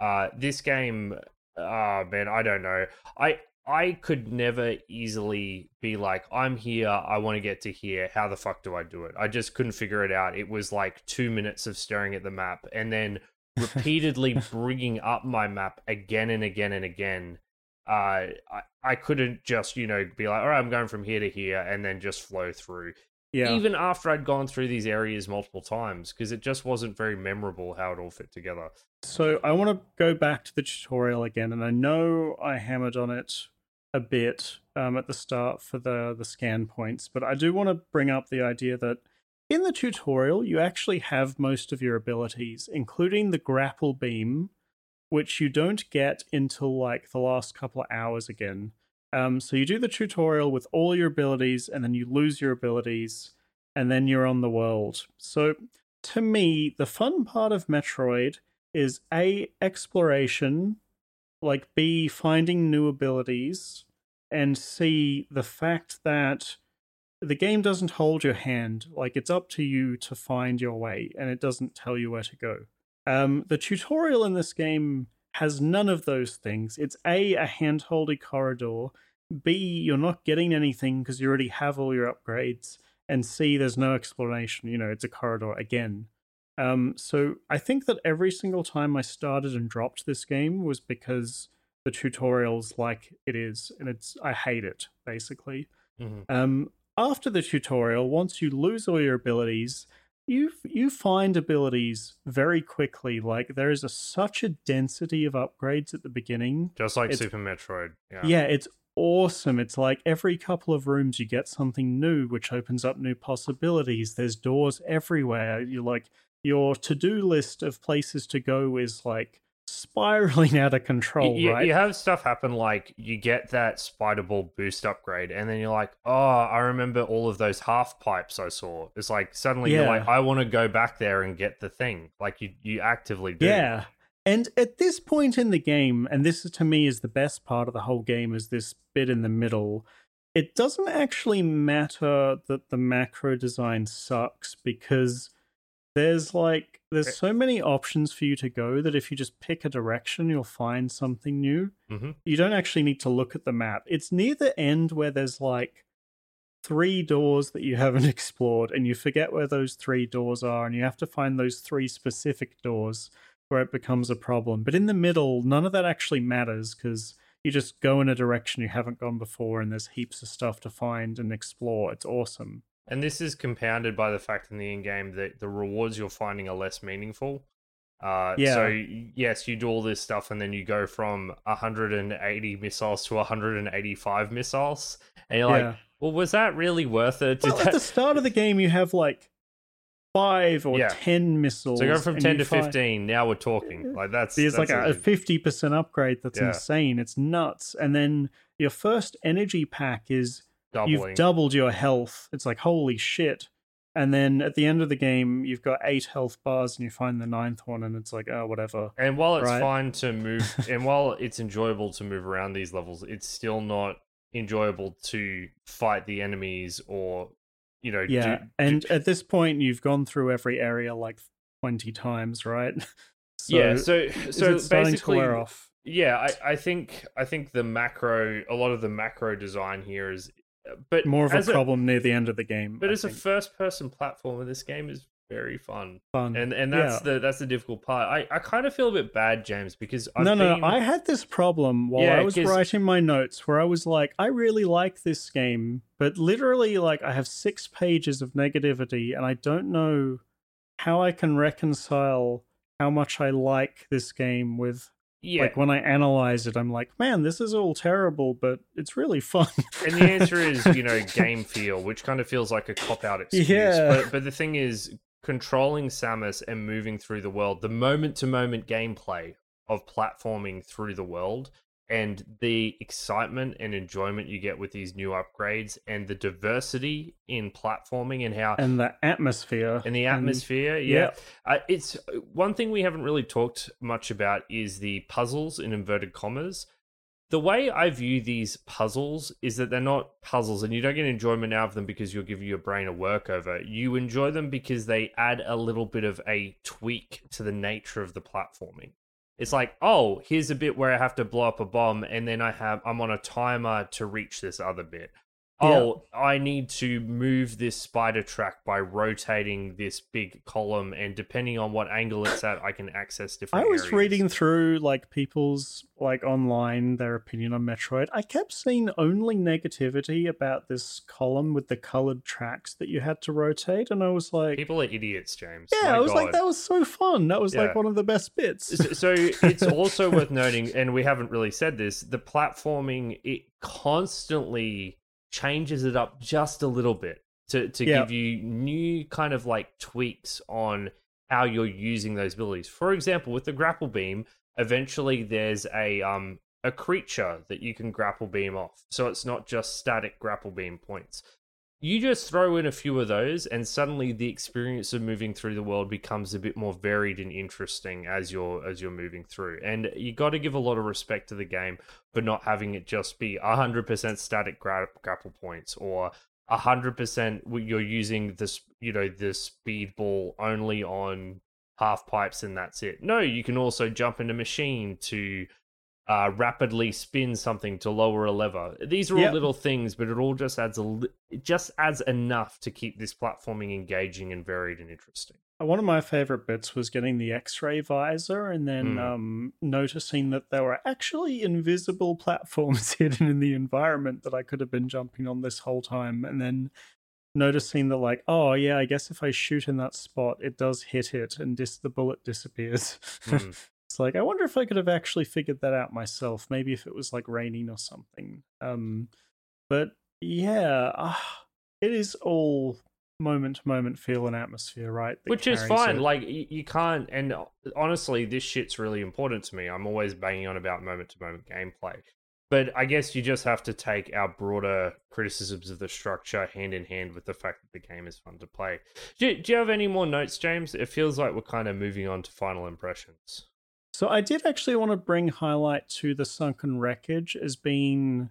Speaker 1: Uh, this game, ah man, I don't know. I I could never easily be like, I'm here, I want to get to here. How the fuck do I do it? I just couldn't figure it out. It was like two minutes of staring at the map and then repeatedly bringing up my map again and again and again. Uh, I, I couldn't just, you know, be like, all right, I'm going from here to here and then just flow through.
Speaker 2: Yeah.
Speaker 1: Even after I'd gone through these areas multiple times, because it just wasn't very memorable how it all fit together.
Speaker 2: So I want to go back to the tutorial again, and I know I hammered on it a bit um, at the start for the the scan points, but I do want to bring up the idea that in the tutorial you actually have most of your abilities, including the grapple beam, which you don't get until like the last couple of hours again. Um, so you do the tutorial with all your abilities, and then you lose your abilities, and then you're on the world. So to me, the fun part of Metroid is a exploration, like b finding new abilities, and c the fact that the game doesn't hold your hand. Like it's up to you to find your way, and it doesn't tell you where to go. Um, the tutorial in this game has none of those things. It's a a handholdy corridor. B you're not getting anything because you already have all your upgrades. And C there's no explanation. You know, it's a corridor again. Um, so I think that every single time I started and dropped this game was because the tutorial's like it is, and it's I hate it basically.
Speaker 1: Mhm.
Speaker 2: Um, after the tutorial, once you lose all your abilities, you you find abilities very quickly. Like there is a, such a density of upgrades at the beginning.
Speaker 1: Just like
Speaker 2: It's-
Speaker 1: Super Metroid. Yeah.
Speaker 2: Yeah, it's awesome. It's like every couple of rooms you get something new, which opens up new possibilities. There's doors everywhere. You like your to-do list of places to go is like spiraling out of control,
Speaker 1: you,
Speaker 2: right?
Speaker 1: you have stuff happen like you get that spider ball boost upgrade, and then you're like, oh, I remember all of those half pipes I saw. It's like suddenly you're like, I want to go back there and get the thing. Like you, you actively do.
Speaker 2: Yeah. And at this point in the game, and this to me is the best part of the whole game, is this bit in the middle. It doesn't actually matter that the macro design sucks because there's like there's so many options for you to go that if you just pick a direction, you'll find something new.
Speaker 1: hmm
Speaker 2: You don't actually need to look at the map. It's near the end where there's like three doors that you haven't explored and you forget where those three doors are and you have to find those three specific doors where it becomes a problem. But in the middle, none of that actually matters because you just go in a direction you haven't gone before and there's heaps of stuff to find and explore. It's awesome.
Speaker 1: And this is compounded by the fact in the end game that the rewards you're finding are less meaningful. Uh,
Speaker 2: Yeah.
Speaker 1: So yes, you do all this stuff, and then you go from 180 missiles to 185 missiles, and you're
Speaker 2: yeah.
Speaker 1: like, "Well, was that really worth it?"
Speaker 2: Well, at the start of the game, you have like five or
Speaker 1: Yeah.
Speaker 2: ten missiles.
Speaker 1: So go from 10
Speaker 2: you
Speaker 1: to
Speaker 2: find-
Speaker 1: 15. Now we're talking. Like that's
Speaker 2: There's like
Speaker 1: that's
Speaker 2: a fifty percent upgrade that's
Speaker 1: Yeah.
Speaker 2: insane. It's nuts. And then your first energy pack is
Speaker 1: doubling.
Speaker 2: you've doubled your health. It's like holy shit. And then at the end of the game, you've got eight health bars, and you find the ninth one, and it's like, oh, whatever.
Speaker 1: and while it's
Speaker 2: right?
Speaker 1: fine to move, and while it's enjoyable to move around these levels, it's still not enjoyable to fight the enemies or, you know,
Speaker 2: Yeah.
Speaker 1: do,
Speaker 2: and
Speaker 1: do-
Speaker 2: at this point, you've gone through every area like twenty times, right? so
Speaker 1: yeah. So so
Speaker 2: it starting to
Speaker 1: basically,
Speaker 2: wear off?
Speaker 1: yeah, I, I think I think the macro, a lot of the macro design here is, but
Speaker 2: More of a problem near the end of the game.
Speaker 1: but
Speaker 2: I
Speaker 1: as a first-person platformer, this game is very fun,
Speaker 2: fun.
Speaker 1: and and that's
Speaker 2: Yeah.
Speaker 1: the that's the difficult part. I I kind of feel a bit bad, James, because I've
Speaker 2: no, no,
Speaker 1: been-
Speaker 2: I had this problem while
Speaker 1: Yeah,
Speaker 2: I was
Speaker 1: 'cause-
Speaker 2: writing my notes where I was like, I really like this game, but literally, like, I have six pages of negativity and I don't know how I can reconcile how much I like this game with,
Speaker 1: yeah,
Speaker 2: like, when I analyze it, I'm like, man, this is all terrible, but it's really fun.
Speaker 1: And the answer is, you know, game feel, which kind of feels like a cop out excuse.
Speaker 2: Yeah.
Speaker 1: But but the thing is, controlling Samus and moving through the world, the moment to moment gameplay of platforming through the world and the excitement and enjoyment you get with these new upgrades and the diversity in platforming and how
Speaker 2: and the atmosphere.
Speaker 1: and the atmosphere yeah,
Speaker 2: yeah.
Speaker 1: Uh, it's one thing we haven't really talked much about is the puzzles in inverted commas the way I view these puzzles is that they're not puzzles, and you don't get enjoyment out of them because you're giving your brain a workover. You enjoy them because they add a little bit of a tweak to the nature of the platforming. It's like, oh, here's a bit where I have to blow up a bomb, and then I have I'm on a timer to reach this other bit oh, I need to move this spider track by rotating this big column, and depending on what angle it's at, I can access different.
Speaker 2: I was
Speaker 1: areas.
Speaker 2: reading through like people's like online their opinion on Metroid. I kept seeing only negativity about this column with the colored tracks that you had to rotate, and I was like,
Speaker 1: people are idiots, James.
Speaker 2: Yeah,
Speaker 1: My
Speaker 2: I was
Speaker 1: God.
Speaker 2: like, that was so fun. That was
Speaker 1: Yeah.
Speaker 2: like one of the best bits.
Speaker 1: so, so it's also worth noting, and we haven't really said this: the platforming it constantly changes it up just a little bit to to
Speaker 2: Yeah.
Speaker 1: give you new kind of like tweaks on how you're using those abilities. For example, with the grapple beam, eventually there's a um a creature that you can grapple beam off, so it's not just static grapple beam points you just throw in a few of those and suddenly the experience of moving through the world becomes a bit more varied and interesting as you're as you're moving through. And you got to give a lot of respect to the game for not having it just be 100% static gra- grapple points or 100% you're using this you know the speed ball only on half pipes and that's it. No you can also jump in a machine to uh, rapidly spin something to lower a lever. These are all
Speaker 2: Yep.
Speaker 1: little things, but it all just adds a li- it just adds enough to keep this platforming engaging and varied and interesting.
Speaker 2: One of my favorite bits was getting the X-ray visor and then
Speaker 1: Mm.
Speaker 2: um, noticing that there were actually invisible platforms hidden in the environment that I could have been jumping on this whole time, and then noticing that like, oh yeah, I guess if I shoot in that spot, it does hit it, and dis- the bullet disappears.
Speaker 1: Mm.
Speaker 2: it's like I wonder if I could have actually figured that out myself. Maybe if it was like raining or something. Um, but yeah, ah, it is all moment to moment feel and atmosphere, right?
Speaker 1: Which is fine.
Speaker 2: it.
Speaker 1: Like you can't. And honestly, this shit's really important to me. I'm always banging on about moment to moment gameplay. But I guess you just have to take our broader criticisms of the structure hand in hand with the fact that the game is fun to play. Do, do you have any more notes, James? It feels like we're kind of moving on to final impressions.
Speaker 2: So I did actually want to bring highlight to the sunken wreckage as being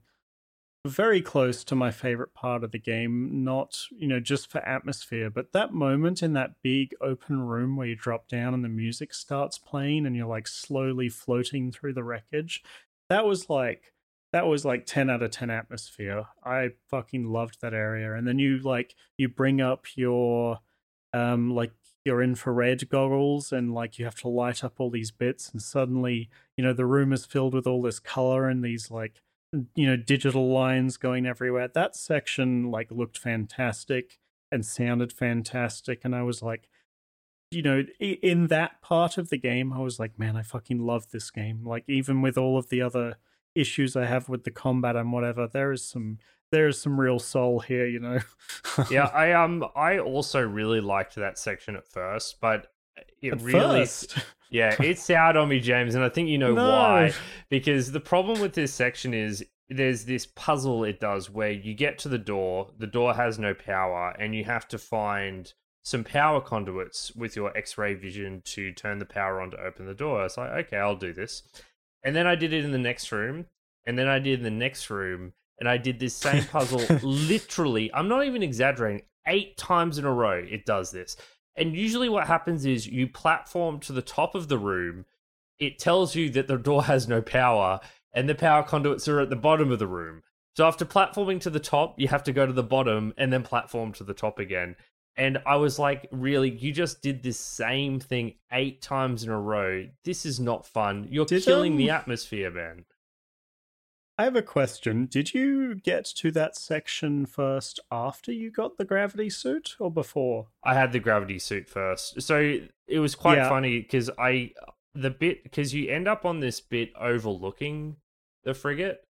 Speaker 2: very close to my favorite part of the game, not, you know, just for atmosphere, but that moment in that big open room where you drop down and the music starts playing and you're like slowly floating through the wreckage. That was like that was like 10 out of 10 atmosphere. I fucking loved that area. And then you like you bring up your um like your infrared goggles and like you have to light up all these bits and suddenly you know the room is filled with all this color and these like you know digital lines going everywhere. That section like looked fantastic and sounded fantastic and i was like you know in that part of the game i was like man i fucking love this game. Like even with all of the other issues i have with the combat and whatever there is some there is some real soul here you know
Speaker 1: yeah, I um I also really liked that section at first, but it
Speaker 2: At
Speaker 1: really
Speaker 2: first.
Speaker 1: yeah, it soured on me, James, and I think you know
Speaker 2: No.
Speaker 1: why. Because the problem with this section is there's this puzzle it does where you get to the door, the door has no power, and you have to find some power conduits with your X-ray vision to turn the power on to open the door. It's like, okay, I'll do this. And then I did it in the next room, and then I did in the next room, and I did this same puzzle literally, I'm not even exaggerating, eight times in a row it does this. And usually what happens is you platform to the top of the room, it tells you that the door has no power, and the power conduits are at the bottom of the room. So after platforming to the top, you have to go to the bottom and then platform to the top again. And I was like, really, you just did this same thing eight times in a row. This is not fun. You're
Speaker 2: Did,
Speaker 1: killing the atmosphere, man.
Speaker 2: I have a question. Did you get to that section first after you got the gravity suit or before?
Speaker 1: I had the gravity suit first. So it was quite
Speaker 2: Yeah.
Speaker 1: funny because I the bit because you end up on this bit overlooking the frigate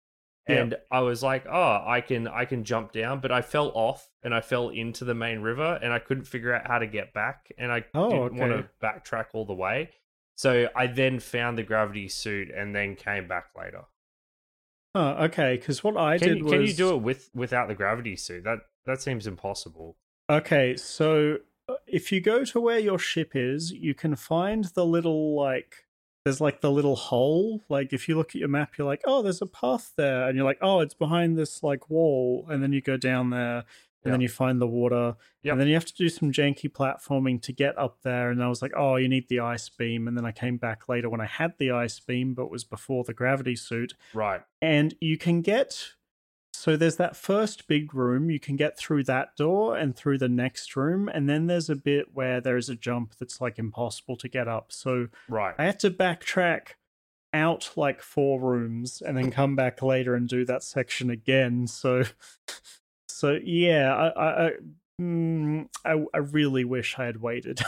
Speaker 2: Yeah.
Speaker 1: and I was like, "Oh, I can I can jump down," but I fell off and I fell into the main river and I couldn't figure out how to get back and I
Speaker 2: Oh,
Speaker 1: didn't want to backtrack all the way. So I then found the gravity suit and then came back later.
Speaker 2: Oh, okay. Because what I
Speaker 1: Can,
Speaker 2: did
Speaker 1: you-
Speaker 2: was
Speaker 1: can you do it with without the gravity suit? That that seems impossible.
Speaker 2: Okay, so uh, if you go to where your ship is, you can find the little like there's like the little hole. Like if you look at your map, you're like, oh, there's a path there, and you're like, oh, it's behind this like wall, and then you go down there, and
Speaker 1: Yeah.
Speaker 2: then you find the water,
Speaker 1: Yep.
Speaker 2: and then you have to do some janky platforming to get up there. And I was like, oh, you need the ice beam, and then I came back later when I had the ice beam, but it was before the gravity suit,
Speaker 1: Right.
Speaker 2: and you can get. So there's that first big room. You can get through that door and through the next room, and then there's a bit where there's a jump that's like impossible to get up. So
Speaker 1: Right.
Speaker 2: I had to backtrack out like four rooms and then come back later and do that section again. So, so yeah, I, I, I, mm, I, I really wish I had waited.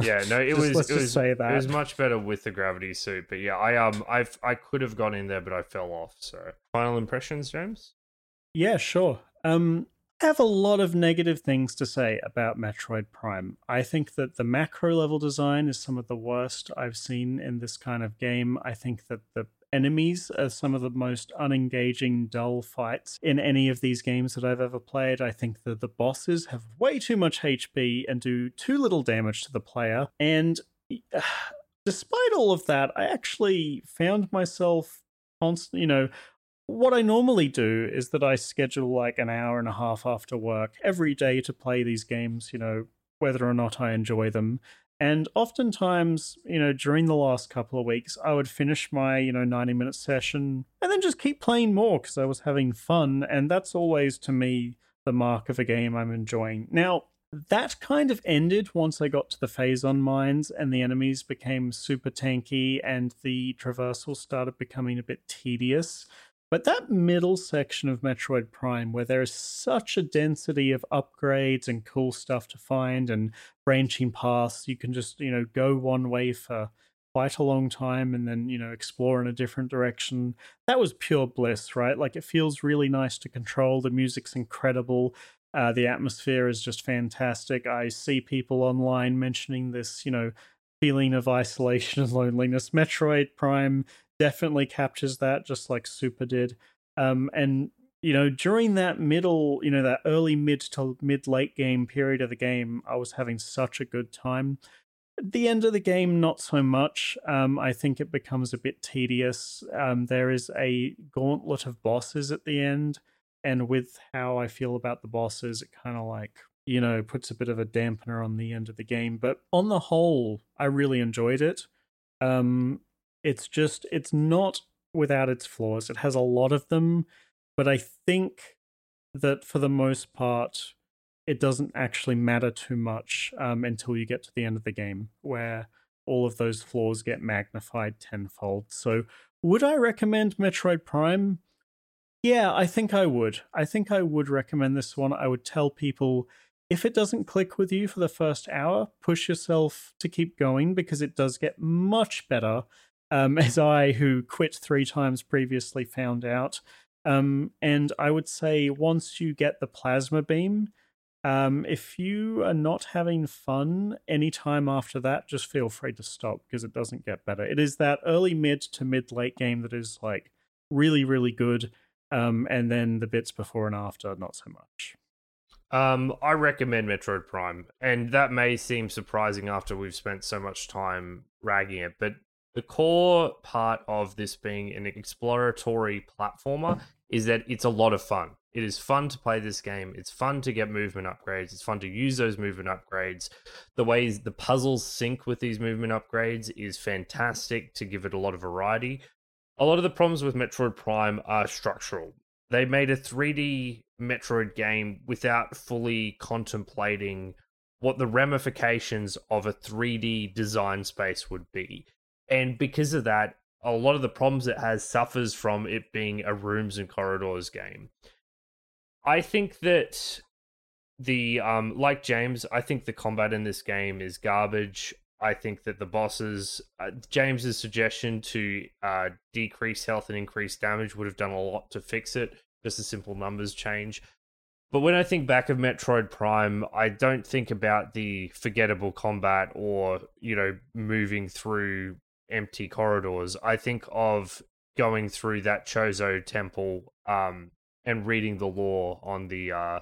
Speaker 1: Yeah, no, it
Speaker 2: Just-
Speaker 1: was
Speaker 2: let's
Speaker 1: it
Speaker 2: just
Speaker 1: was
Speaker 2: say
Speaker 1: it was much better with the gravity suit, but yeah, I um I I could have gone in there, but I fell off. So final impressions, James.
Speaker 2: Yeah, sure. Um, have a lot of negative things to say about Metroid Prime. I think that the macro level design is some of the worst I've seen in this kind of game. I think that the enemies are some of the most unengaging, dull fights in any of these games that I've ever played. I think that the bosses have way too much HP and do too little damage to the player. And despite all of that, I actually found myself constant, you know, what I normally do is that I schedule like an hour and a half after work every day to play these games, you know, whether or not I enjoy them. And oftentimes, you know, during the last couple of weeks, I would finish my, you know, 90 minute session and then just keep playing more because I was having fun. And that's always to me the mark of a game I'm enjoying. Now, that kind of ended once I got to the Phazon mines and the enemies became super tanky and the traversal started becoming a bit tedious. But that middle section of Metroid Prime, where there is such a density of upgrades and cool stuff to find and branching paths, you can just, you know, go one way for quite a long time and then, you know, explore in a different direction. That was pure bliss, right? Like it feels really nice to control. The music's incredible. Uh, the atmosphere is just fantastic. I see people online mentioning this, you know, feeling of isolation and loneliness. Metroid Prime definitely captures that, just like Super did. Um, and you know, during that middle, you know, that early mid to mid late game period of the game, I was having such a good time. The end of the game, not so much. Um, I think it becomes a bit tedious. Um, there is a gauntlet of bosses at the end, and with how I feel about the bosses, it kind of like you know puts a bit of a dampener on the end of the game. But on the whole, I really enjoyed it. Um, it's just it's not without its flaws. It has a lot of them, but I think that for the most part, it doesn't actually matter too much um, until you get to the end of the game, where all of those flaws get magnified tenfold. So, would I recommend Metroid Prime? Yeah, I think I would. I think I would recommend this one. I would tell people if it doesn't click with you for the first hour, push yourself to keep going because it does get much better. Um, as I, who quit three times previously, found out. Um, and I would say once you get the plasma beam, um, if you are not having fun anytime after that, just feel free to stop because it doesn't get better. It is that early mid to mid late game that is like really, really good. Um, and then the bits before and after, not so much.
Speaker 1: Um, I recommend Metroid Prime, and that may seem surprising after we've spent so much time ragging it, but the core part of this being an exploratory platformer is that it's a lot of fun. It is fun to play this game. It's fun to get movement upgrades. It's fun to use those movement upgrades. The ways the puzzles sync with these movement upgrades is fantastic to give it a lot of variety. A lot of the problems with Metroid Prime are structural. They made a 3D Metroid game without fully contemplating what the ramifications of a 3D design space would be. And because of that, a lot of the problems it has suffers from it being a rooms and corridors game. I think that the um like James, I think the combat in this game is garbage. I think that the bosses uh, James's suggestion to uh decrease health and increase damage would have done a lot to fix it. Just a simple numbers change. But when I think back of Metroid Prime, I don't think about the forgettable combat or, you know, moving through empty corridors. I think of going through that Chozo temple um, and reading the lore on the uh,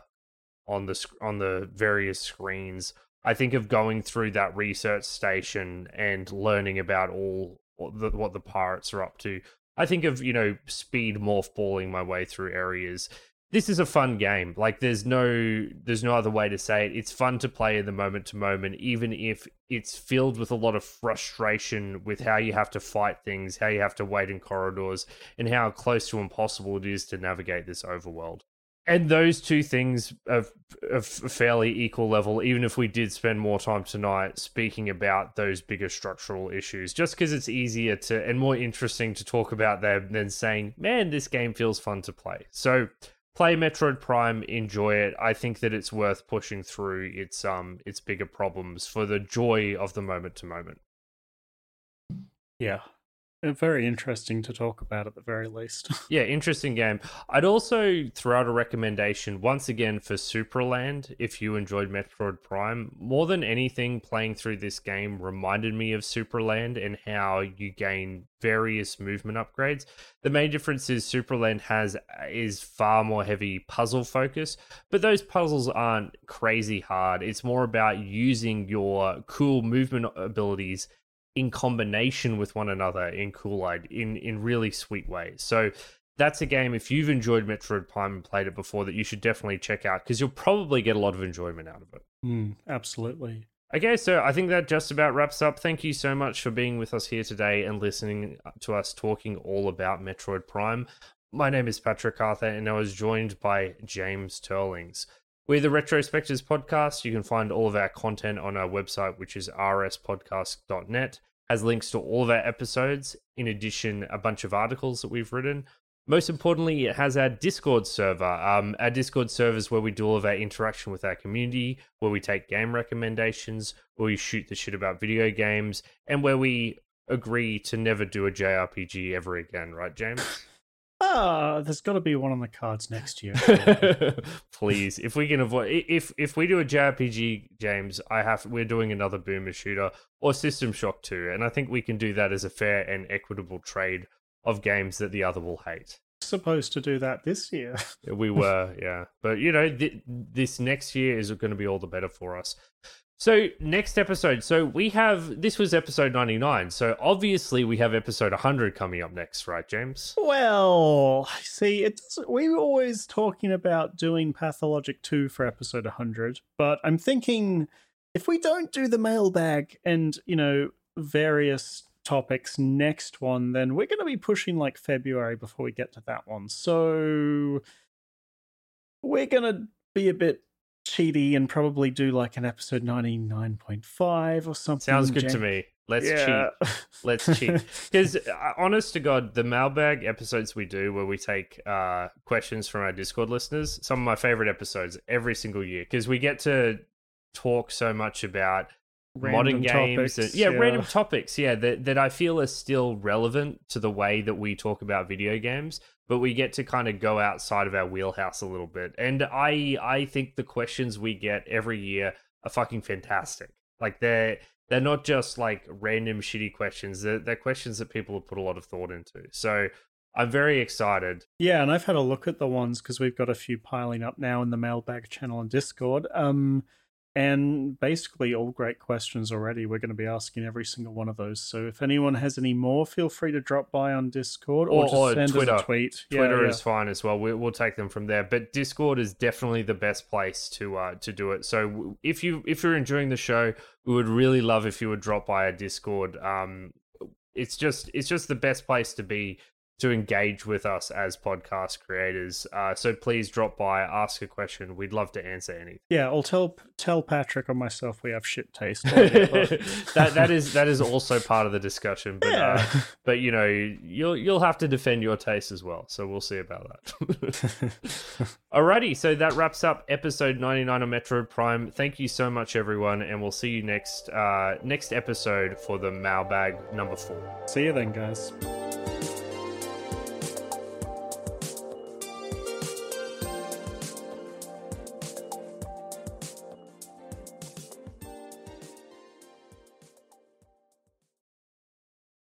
Speaker 1: on the on the various screens. I think of going through that research station and learning about all the, what the pirates are up to. I think of you know speed morph balling my way through areas. This is a fun game. Like there's no there's no other way to say it. It's fun to play in the moment to moment, even if it's filled with a lot of frustration with how you have to fight things, how you have to wait in corridors, and how close to impossible it is to navigate this overworld and those two things are of fairly equal level even if we did spend more time tonight speaking about those bigger structural issues just because it's easier to and more interesting to talk about them than saying man this game feels fun to play so play metroid prime enjoy it. I think that it's worth pushing through its um its bigger problems for the joy of the moment to moment.
Speaker 2: Yeah Uh, very interesting to talk about at the very least.
Speaker 1: yeah, interesting game. I'd also throw out a recommendation once again for Supraland if you enjoyed Metroid Prime. More than anything, playing through this game reminded me of Supraland and how you gain various movement upgrades. The main difference is Supraland has is far more heavy puzzle focus, but those puzzles aren't crazy hard. It's more about using your cool movement abilities in combination with one another in Kool-Aid in in really sweet ways. So that's a game if you've enjoyed Metroid Prime and played it before that you should definitely check out because you'll probably get a lot of enjoyment out of it.
Speaker 2: Mm, absolutely.
Speaker 1: Okay, so I think that just about wraps up. Thank you so much for being with us here today and listening to us talking all about Metroid Prime. My name is Patrick Arthur, and I was joined by James Turlings. We're the Retrospectors podcast. You can find all of our content on our website, which is rspodcast.net has links to all of our episodes, in addition, a bunch of articles that we've written. Most importantly, it has our Discord server. Um, our Discord server is where we do all of our interaction with our community, where we take game recommendations, where we shoot the shit about video games, and where we agree to never do a JRPG ever again, right, James?
Speaker 2: Ah, there's got to be one on the cards next year.
Speaker 1: Please, if we can avoid, if if we do a JRPG, James, I have we're doing another Boomer shooter or System Shock two, and I think we can do that as a fair and equitable trade of games that the other will hate.
Speaker 2: Supposed to do that this year.
Speaker 1: we were, yeah, but you know, th- this next year is going to be all the better for us. So next episode. So we have this was episode 99. So obviously we have episode 100 coming up next, right, James?
Speaker 2: Well, I see, it we were always talking about doing Pathologic 2 for episode 100, but I'm thinking if we don't do the mailbag and, you know, various topics next one, then we're going to be pushing like February before we get to that one. So we're going to be a bit cheaty and probably do like an episode 99.5 or something.
Speaker 1: Sounds good to me. Let's yeah. cheat. Let's cheat. Because, uh, honest to God, the mailbag episodes we do where we take uh, questions from our Discord listeners, some of my favorite episodes every single year because we get to talk so much about random modern games and, yeah, yeah, random topics yeah that, that i feel are still relevant to the way that we talk about video games but we get to kind of go outside of our wheelhouse a little bit and i i think the questions we get every year are fucking fantastic like they're they're not just like random shitty questions they're, they're questions that people have put a lot of thought into so I'm very excited.
Speaker 2: Yeah, and I've had a look at the ones because we've got a few piling up now in the mailbag channel and Discord. Um, and basically, all great questions already. We're going to be asking every single one of those. So if anyone has any more, feel free to drop by on Discord or, or, or send Twitter. us a tweet.
Speaker 1: Twitter yeah, yeah. is fine as well. We, will take them from there. But Discord is definitely the best place to uh, to do it. So if you if you're enjoying the show, we would really love if you would drop by our Discord. Um, it's just it's just the best place to be to engage with us as podcast creators. Uh, so please drop by, ask a question. We'd love to answer anything.
Speaker 2: Yeah, I'll tell tell Patrick or myself we have shit taste.
Speaker 1: that that is that is also part of the discussion. But yeah. uh, but you know you'll you'll have to defend your taste as well. So we'll see about that. Alrighty, so that wraps up episode ninety nine of Metroid Prime. Thank you so much, everyone, and we'll see you next uh, next episode for the mailbag number four.
Speaker 2: See you then, guys.